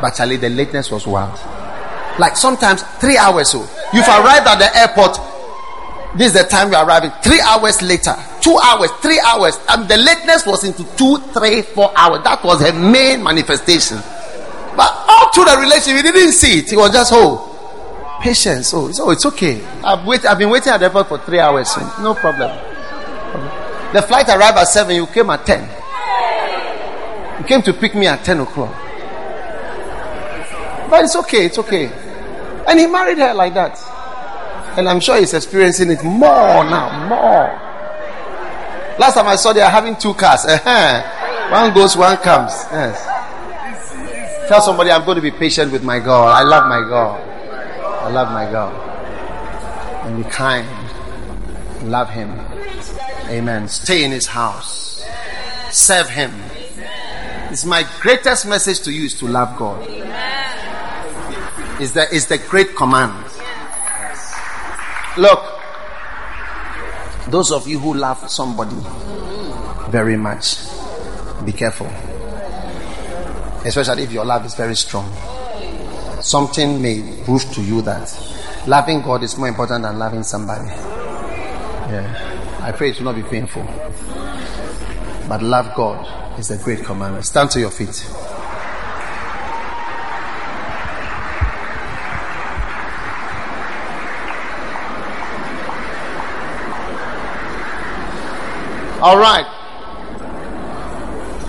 But Charlie, the lateness was wild. Like sometimes three hours so. You've arrived at the airport. This is the time you're arriving. Three hours later. Two hours, three hours. And the lateness was into two, three, four hours. That was her main manifestation. But all through the relationship, he didn't see it. He was just, oh, patience. Oh, it's, oh, it's okay. I've, wait, I've been waiting at the airport for three hours. So no problem. The flight arrived at 7. You came at 10. You came to pick me at 10 o'clock. But it's okay. It's okay. And he married her like that. And I'm sure he's experiencing it more now. More. Last time I saw they are having two cars. Uh-huh. One goes, one comes. Yes. Tell somebody I'm going to be patient with my God. I love my God. I love my God. And be kind. Love Him. Amen. Stay in His house. Serve Him. It's my greatest message to you is to love God is the, is the great command. Look, those of you who love somebody very much, be careful. Especially if your love is very strong. Something may prove to you that loving God is more important than loving somebody. Yeah. I pray it will not be painful. But love God is the great commandment. Stand to your feet. All right.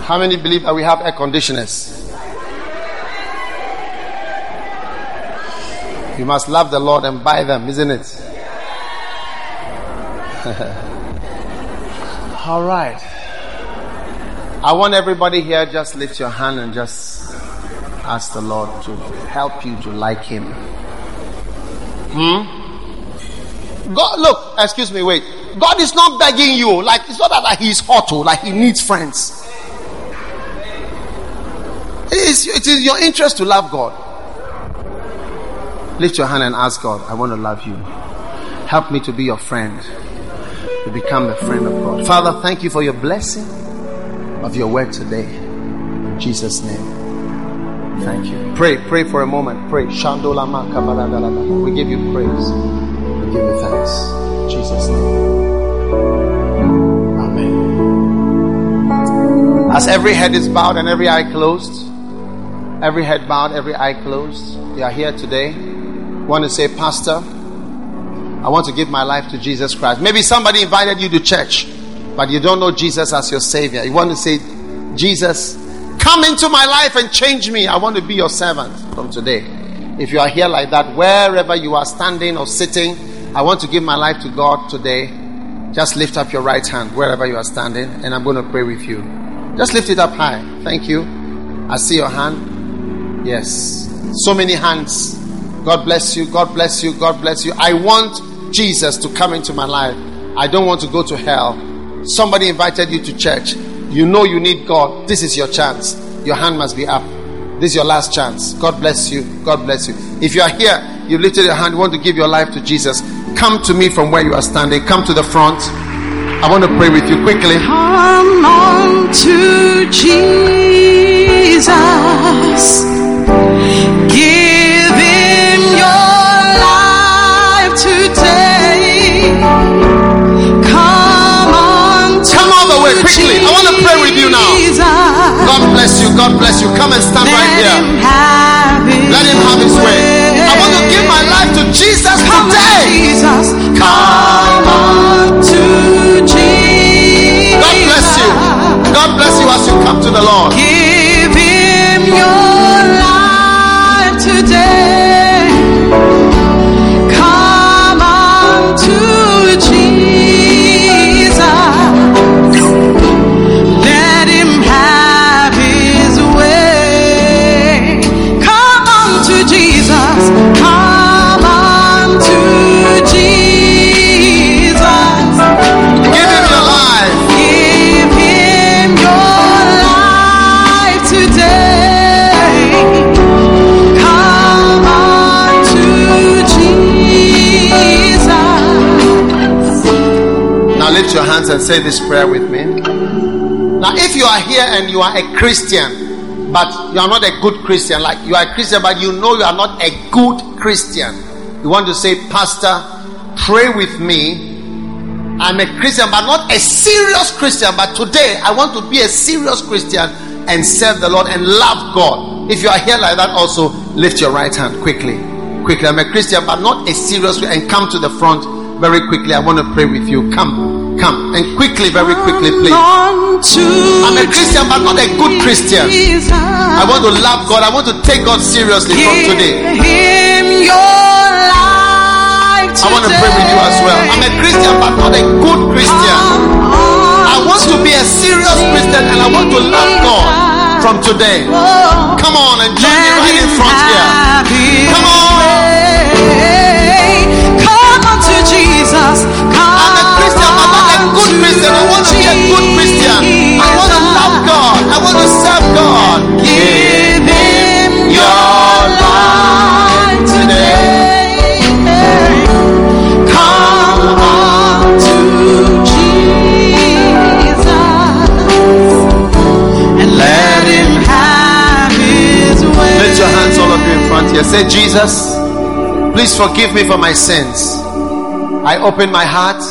How many believe that we have air conditioners? You must love the Lord and buy them, isn't it? All right. I want everybody here just lift your hand and just ask the Lord to help you to like Him. Hmm? God, look, excuse me, wait. God is not begging you. Like it's not that like he's hot, or oh, like he needs friends. It is, it is your interest to love God. Lift your hand and ask God, I want to love you. Help me to be your friend, to become a friend of God. Father, thank you for your blessing of your word today. In Jesus' name. Thank you. Pray, pray for a moment. Pray. We give you praise. We give you thanks. In Jesus' name. Amen. As every head is bowed and every eye closed, every head bowed, every eye closed, you are here today. Want to say, Pastor, I want to give my life to Jesus Christ. Maybe somebody invited you to church, but you don't know Jesus as your Savior. You want to say, Jesus, come into my life and change me. I want to be your servant from today. If you are here like that, wherever you are standing or sitting, I want to give my life to God today. Just lift up your right hand wherever you are standing, and I'm going to pray with you. Just lift it up high. Thank you. I see your hand. Yes. So many hands. God bless you. God bless you. God bless you. I want Jesus to come into my life. I don't want to go to hell. Somebody invited you to church. You know you need God. This is your chance. Your hand must be up. This is your last chance. God bless you. God bless you. If you are here, you lifted your hand, you want to give your life to Jesus, come to me from where you are standing. Come to the front. I want to pray with you quickly. Come on to Jesus. Give God bless you. Come and stand right here. Let him have his way. I want to give my life to Jesus today. Jesus, come on to Jesus. God bless you. God bless you as you come to the Lord. Your hands and say this prayer with me. Now, if you are here and you are a Christian, but you are not a good Christian, like you are a Christian, but you know you are not a good Christian, you want to say, Pastor, pray with me. I'm a Christian, but not a serious Christian. But today, I want to be a serious Christian and serve the Lord and love God. If you are here like that, also lift your right hand quickly. Quickly, I'm a Christian, but not a serious and come to the front very quickly. I want to pray with you. Come, come, and quickly, very quickly, please. I'm a Christian, but not a good Christian. I want to love God. I want to take God seriously from today. Him your life I want to pray with you as well. I'm a Christian, but not a good Christian. I want to be a serious Christian and I want to love God from today. Come on and join me right in front here. Come on. Here. Say, Jesus, please forgive me for my sins. I open my heart.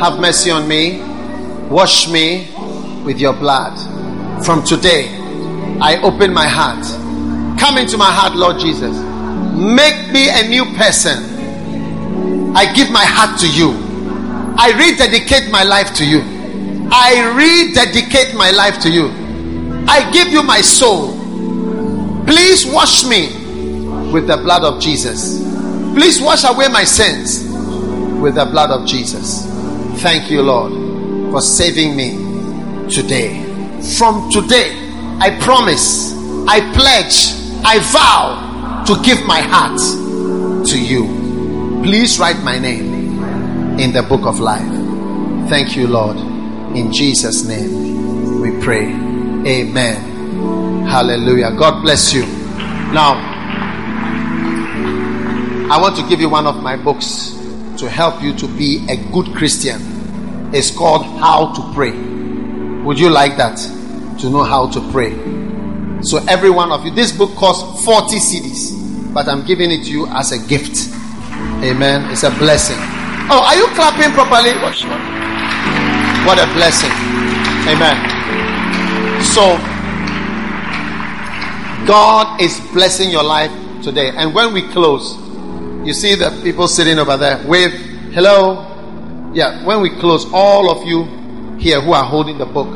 Have mercy on me. Wash me with your blood. From today, I open my heart. Come into my heart, Lord Jesus. Make me a new person. I give my heart to you. I rededicate my life to you. I rededicate my life to you. I give you my soul. Please wash me with the blood of Jesus. Please wash away my sins with the blood of Jesus. Thank you, Lord, for saving me today. From today, I promise, I pledge, I vow to give my heart to you. Please write my name in the book of life. Thank you, Lord. In Jesus' name we pray. Amen. Hallelujah. God bless you. Now, I want to give you one of my books to help you to be a good Christian. It's called How to Pray. Would you like that? To know how to pray. So, every one of you, this book costs 40 cedis, but I'm giving it to you as a gift. Amen. It's a blessing. Oh, are you clapping properly? What a blessing. Amen. So, God is blessing your life today. And when we close, you see the people sitting over there. Wave, hello. Yeah, when we close, all of you here who are holding the book,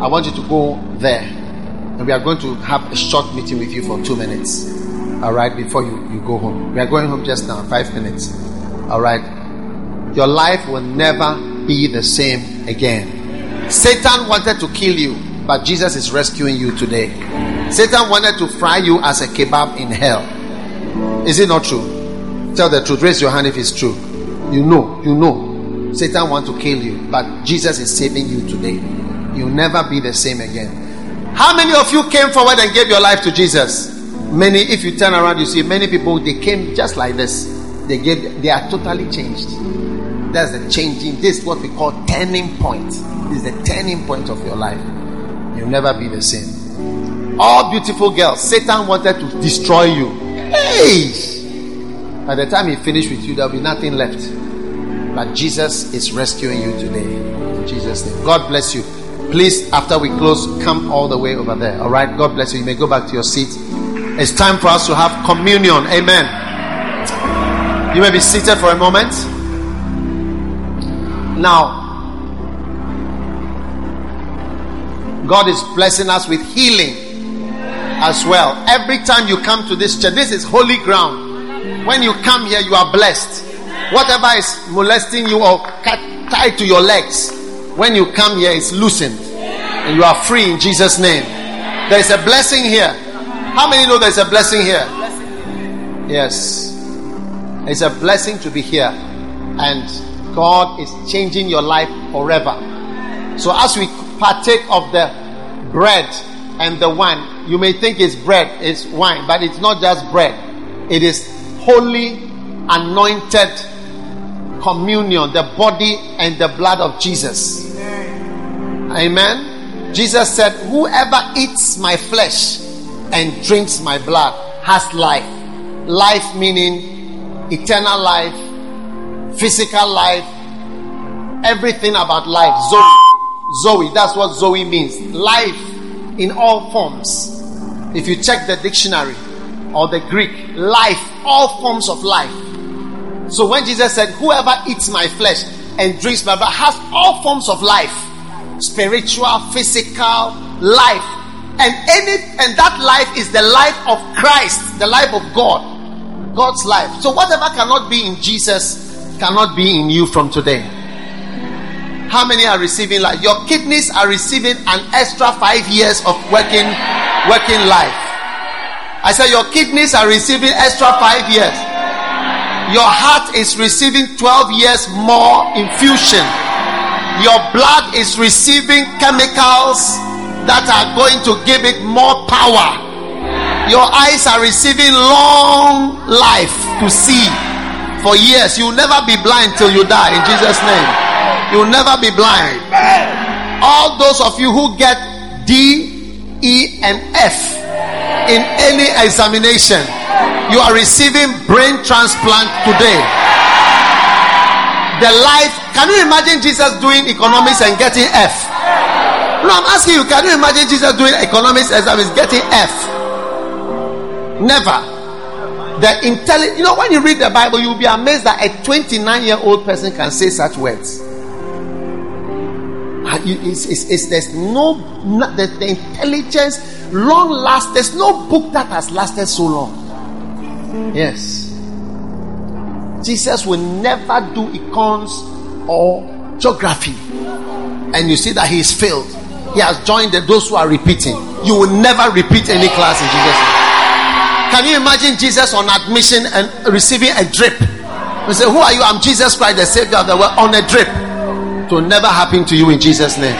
I want you to go there. And we are going to have a short meeting with you for two minutes. All right, before you, you go home. We are going home just now, five minutes. All right. Your life will never be the same again. Satan wanted to kill you, but Jesus is rescuing you today. Satan wanted to fry you as a kebab in hell. Is it not true? Tell the truth. Raise your hand if it's true. You know, you know. Satan wants to kill you, but Jesus is saving you today. You'll never be the same again. How many of you came forward and gave your life to Jesus? Many, if you turn around, you see many people, they came just like this. They gave, they are totally changed. That's the changing. This is what we call turning point. This is the turning point of your life. You'll never be the same. All beautiful girls, Satan wanted to destroy you. Hey! By the time he finished with you, there'll be nothing left. But Jesus is rescuing you today. In Jesus' name. God bless you. Please, after we close, come all the way over there. All right. God bless you. You may go back to your seat. It's time for us to have communion. Amen. You may be seated for a moment. Now, God is blessing us with healing as well. Every time you come to this church, this is holy ground. When you come here, you are blessed. Whatever is molesting you or tied to your legs, when you come here, it's loosened. And you are free in Jesus' name. There is a blessing here. How many know there's a blessing here? Yes. It's a blessing to be here. And God is changing your life forever. So as we partake of the bread and the wine, you may think it's bread, it's wine, but it's not just bread. It is holy, anointed communion, the body and the blood of Jesus. Amen. Jesus said, Whoever eats my flesh and drinks my blood has life. Life meaning eternal life, physical life, everything about life. Zoe. Zoe, that's what Zoe means. Life in all forms. If you check the dictionary or the Greek, life, all forms of life. So when Jesus said, Whoever eats my flesh and drinks my blood has all forms of life spiritual, physical, life. And any and that life is the life of Christ, the life of God, God's life. So whatever cannot be in Jesus cannot be in you from today. How many are receiving life? Your kidneys are receiving an extra five years of working working life. I said your kidneys are receiving extra five years. Your heart is receiving 12 years more infusion. Your blood is receiving chemicals that are going to give it more power. Your eyes are receiving long life to see for years. You'll never be blind till you die in Jesus' name. You'll never be blind. All those of you who get D, E, and F in any examination, you are receiving brain transplant today. The life, can you imagine Jesus doing economics and getting F? No, I'm asking you, can you imagine Jesus doing economics exam is getting F? Never. The intelligent, you know, when you read the Bible, you'll be amazed that a 29 year old person can say such words. It's, it's, it's, there's no, the, intelligence, long last. There's no book that has lasted so long. Yes. Jesus will never do econs or geography. And you see that he is failed. He has joined the, those who are repeating. You will never repeat any class in Jesus'. Can you imagine Jesus on admission and receiving a drip? We say, Who are you? I'm Jesus Christ, the Savior of the world, on a drip. Will never happen to you in Jesus' name.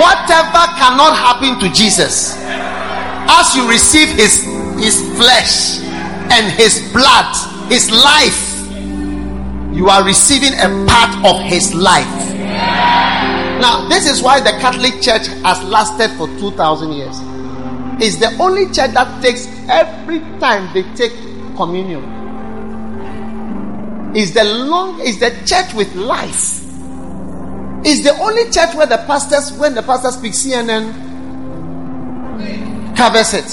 Whatever cannot happen to Jesus, as you receive his, his flesh and his blood, his life, you are receiving a part of his life. Now, this is why the Catholic Church has lasted for 2,000 years. It's the only church that takes every time they take communion. Is the long is the church with life. Is the only church where the pastors, when the pastor speaks, CNN covers it.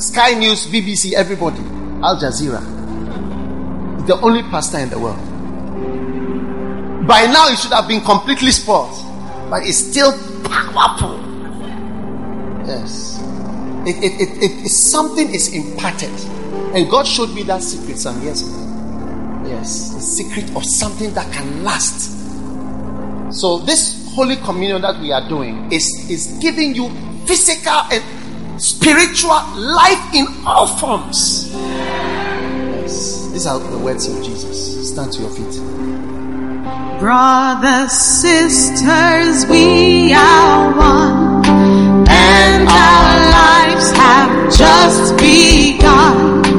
Sky News, BBC, everybody, Al Jazeera. The only pastor in the world. By now, it should have been completely spoiled, but it's still powerful. Yes. It, it, it, it, something is imparted. And God showed me that secret some years ago. Yes. The secret of something that can last. So, this Holy Communion that we are doing is, is giving you physical and spiritual life in all forms. Yes. These are the words of Jesus. Stand to your feet. Brothers, sisters, we are one, and our lives have just begun.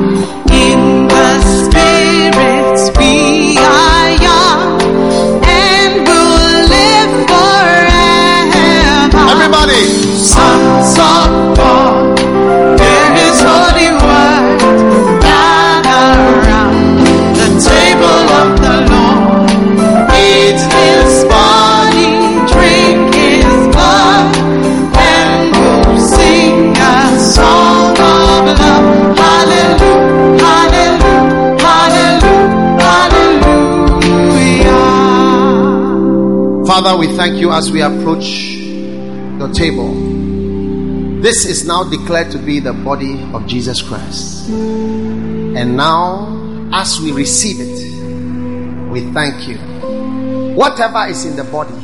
Father, we thank you as we approach your table. This is now declared to be the body of Jesus Christ. And now, as we receive it, we thank you. Whatever is in the body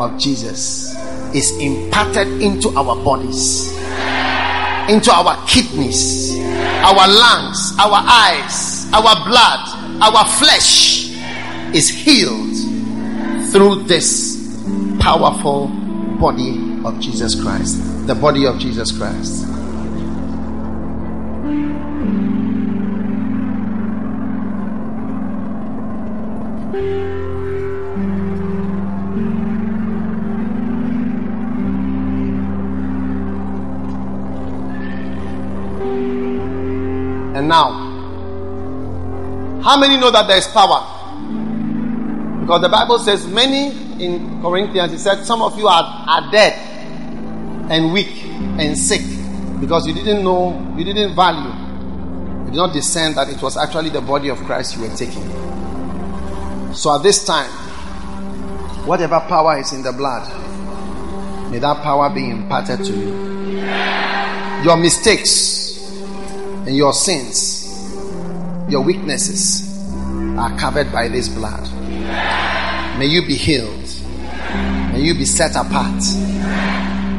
of Jesus is imparted into our bodies, into our kidneys, our lungs, our eyes, our blood, our flesh is healed through this powerful body of Jesus Christ the body of Jesus Christ. And now, how many know that there is power? Because the Bible says many in Corinthians, it said some of you are, are dead and weak and sick because you didn't know, you didn't value, you did not discern that it was actually the body of Christ you were taking. So at this time, whatever power is in the blood, may that power be imparted to you. Your mistakes and your sins, your weaknesses are covered by this blood. May you be healed. May you be set apart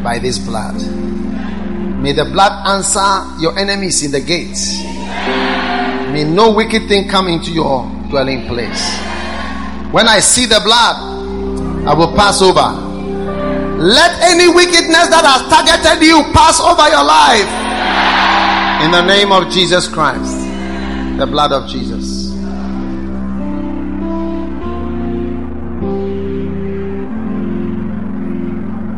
by this blood. May the blood answer your enemies in the gates. May no wicked thing come into your dwelling place. When I see the blood, I will pass over. Let any wickedness that has targeted you pass over your life. In the name of Jesus Christ, the blood of Jesus.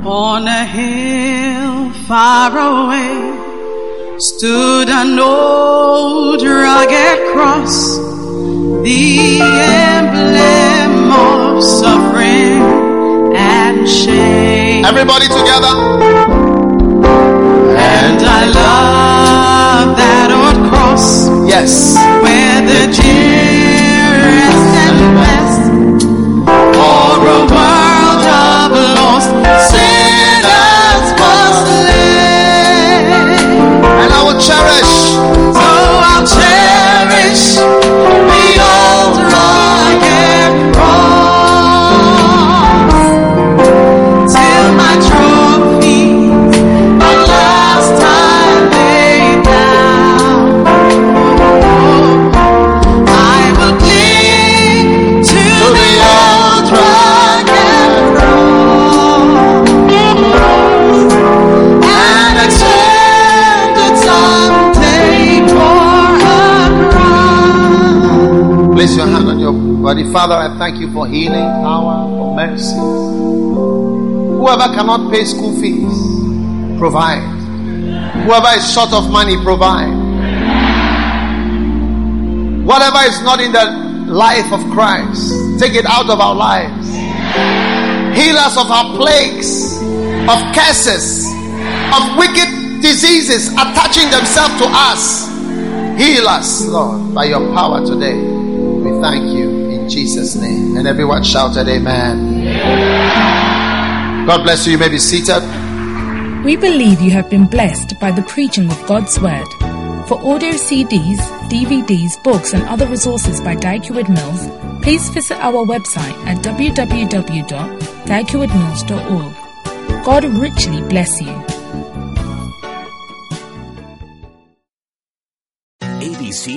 On a hill far away stood an old rugged cross, the emblem of suffering and shame. Everybody together. And I love that old cross. Yes. Where the body. Father, I thank you for healing, power, for mercy. Whoever cannot pay school fees, provide. Whoever is short of money, provide. Whatever is not in the life of Christ, take it out of our lives. Heal us of our plagues, of curses, of wicked diseases attaching themselves to us. Heal us, Lord, by your power today. We thank you Jesus' name. And everyone shouted, Amen. God bless you. You may be seated. We believe you have been blessed by the preaching of God's Word. For audio CDs, DVDs, books, and other resources by Dag Heward-Mills, please visit our website at www.daghewardmills.org. God richly bless you.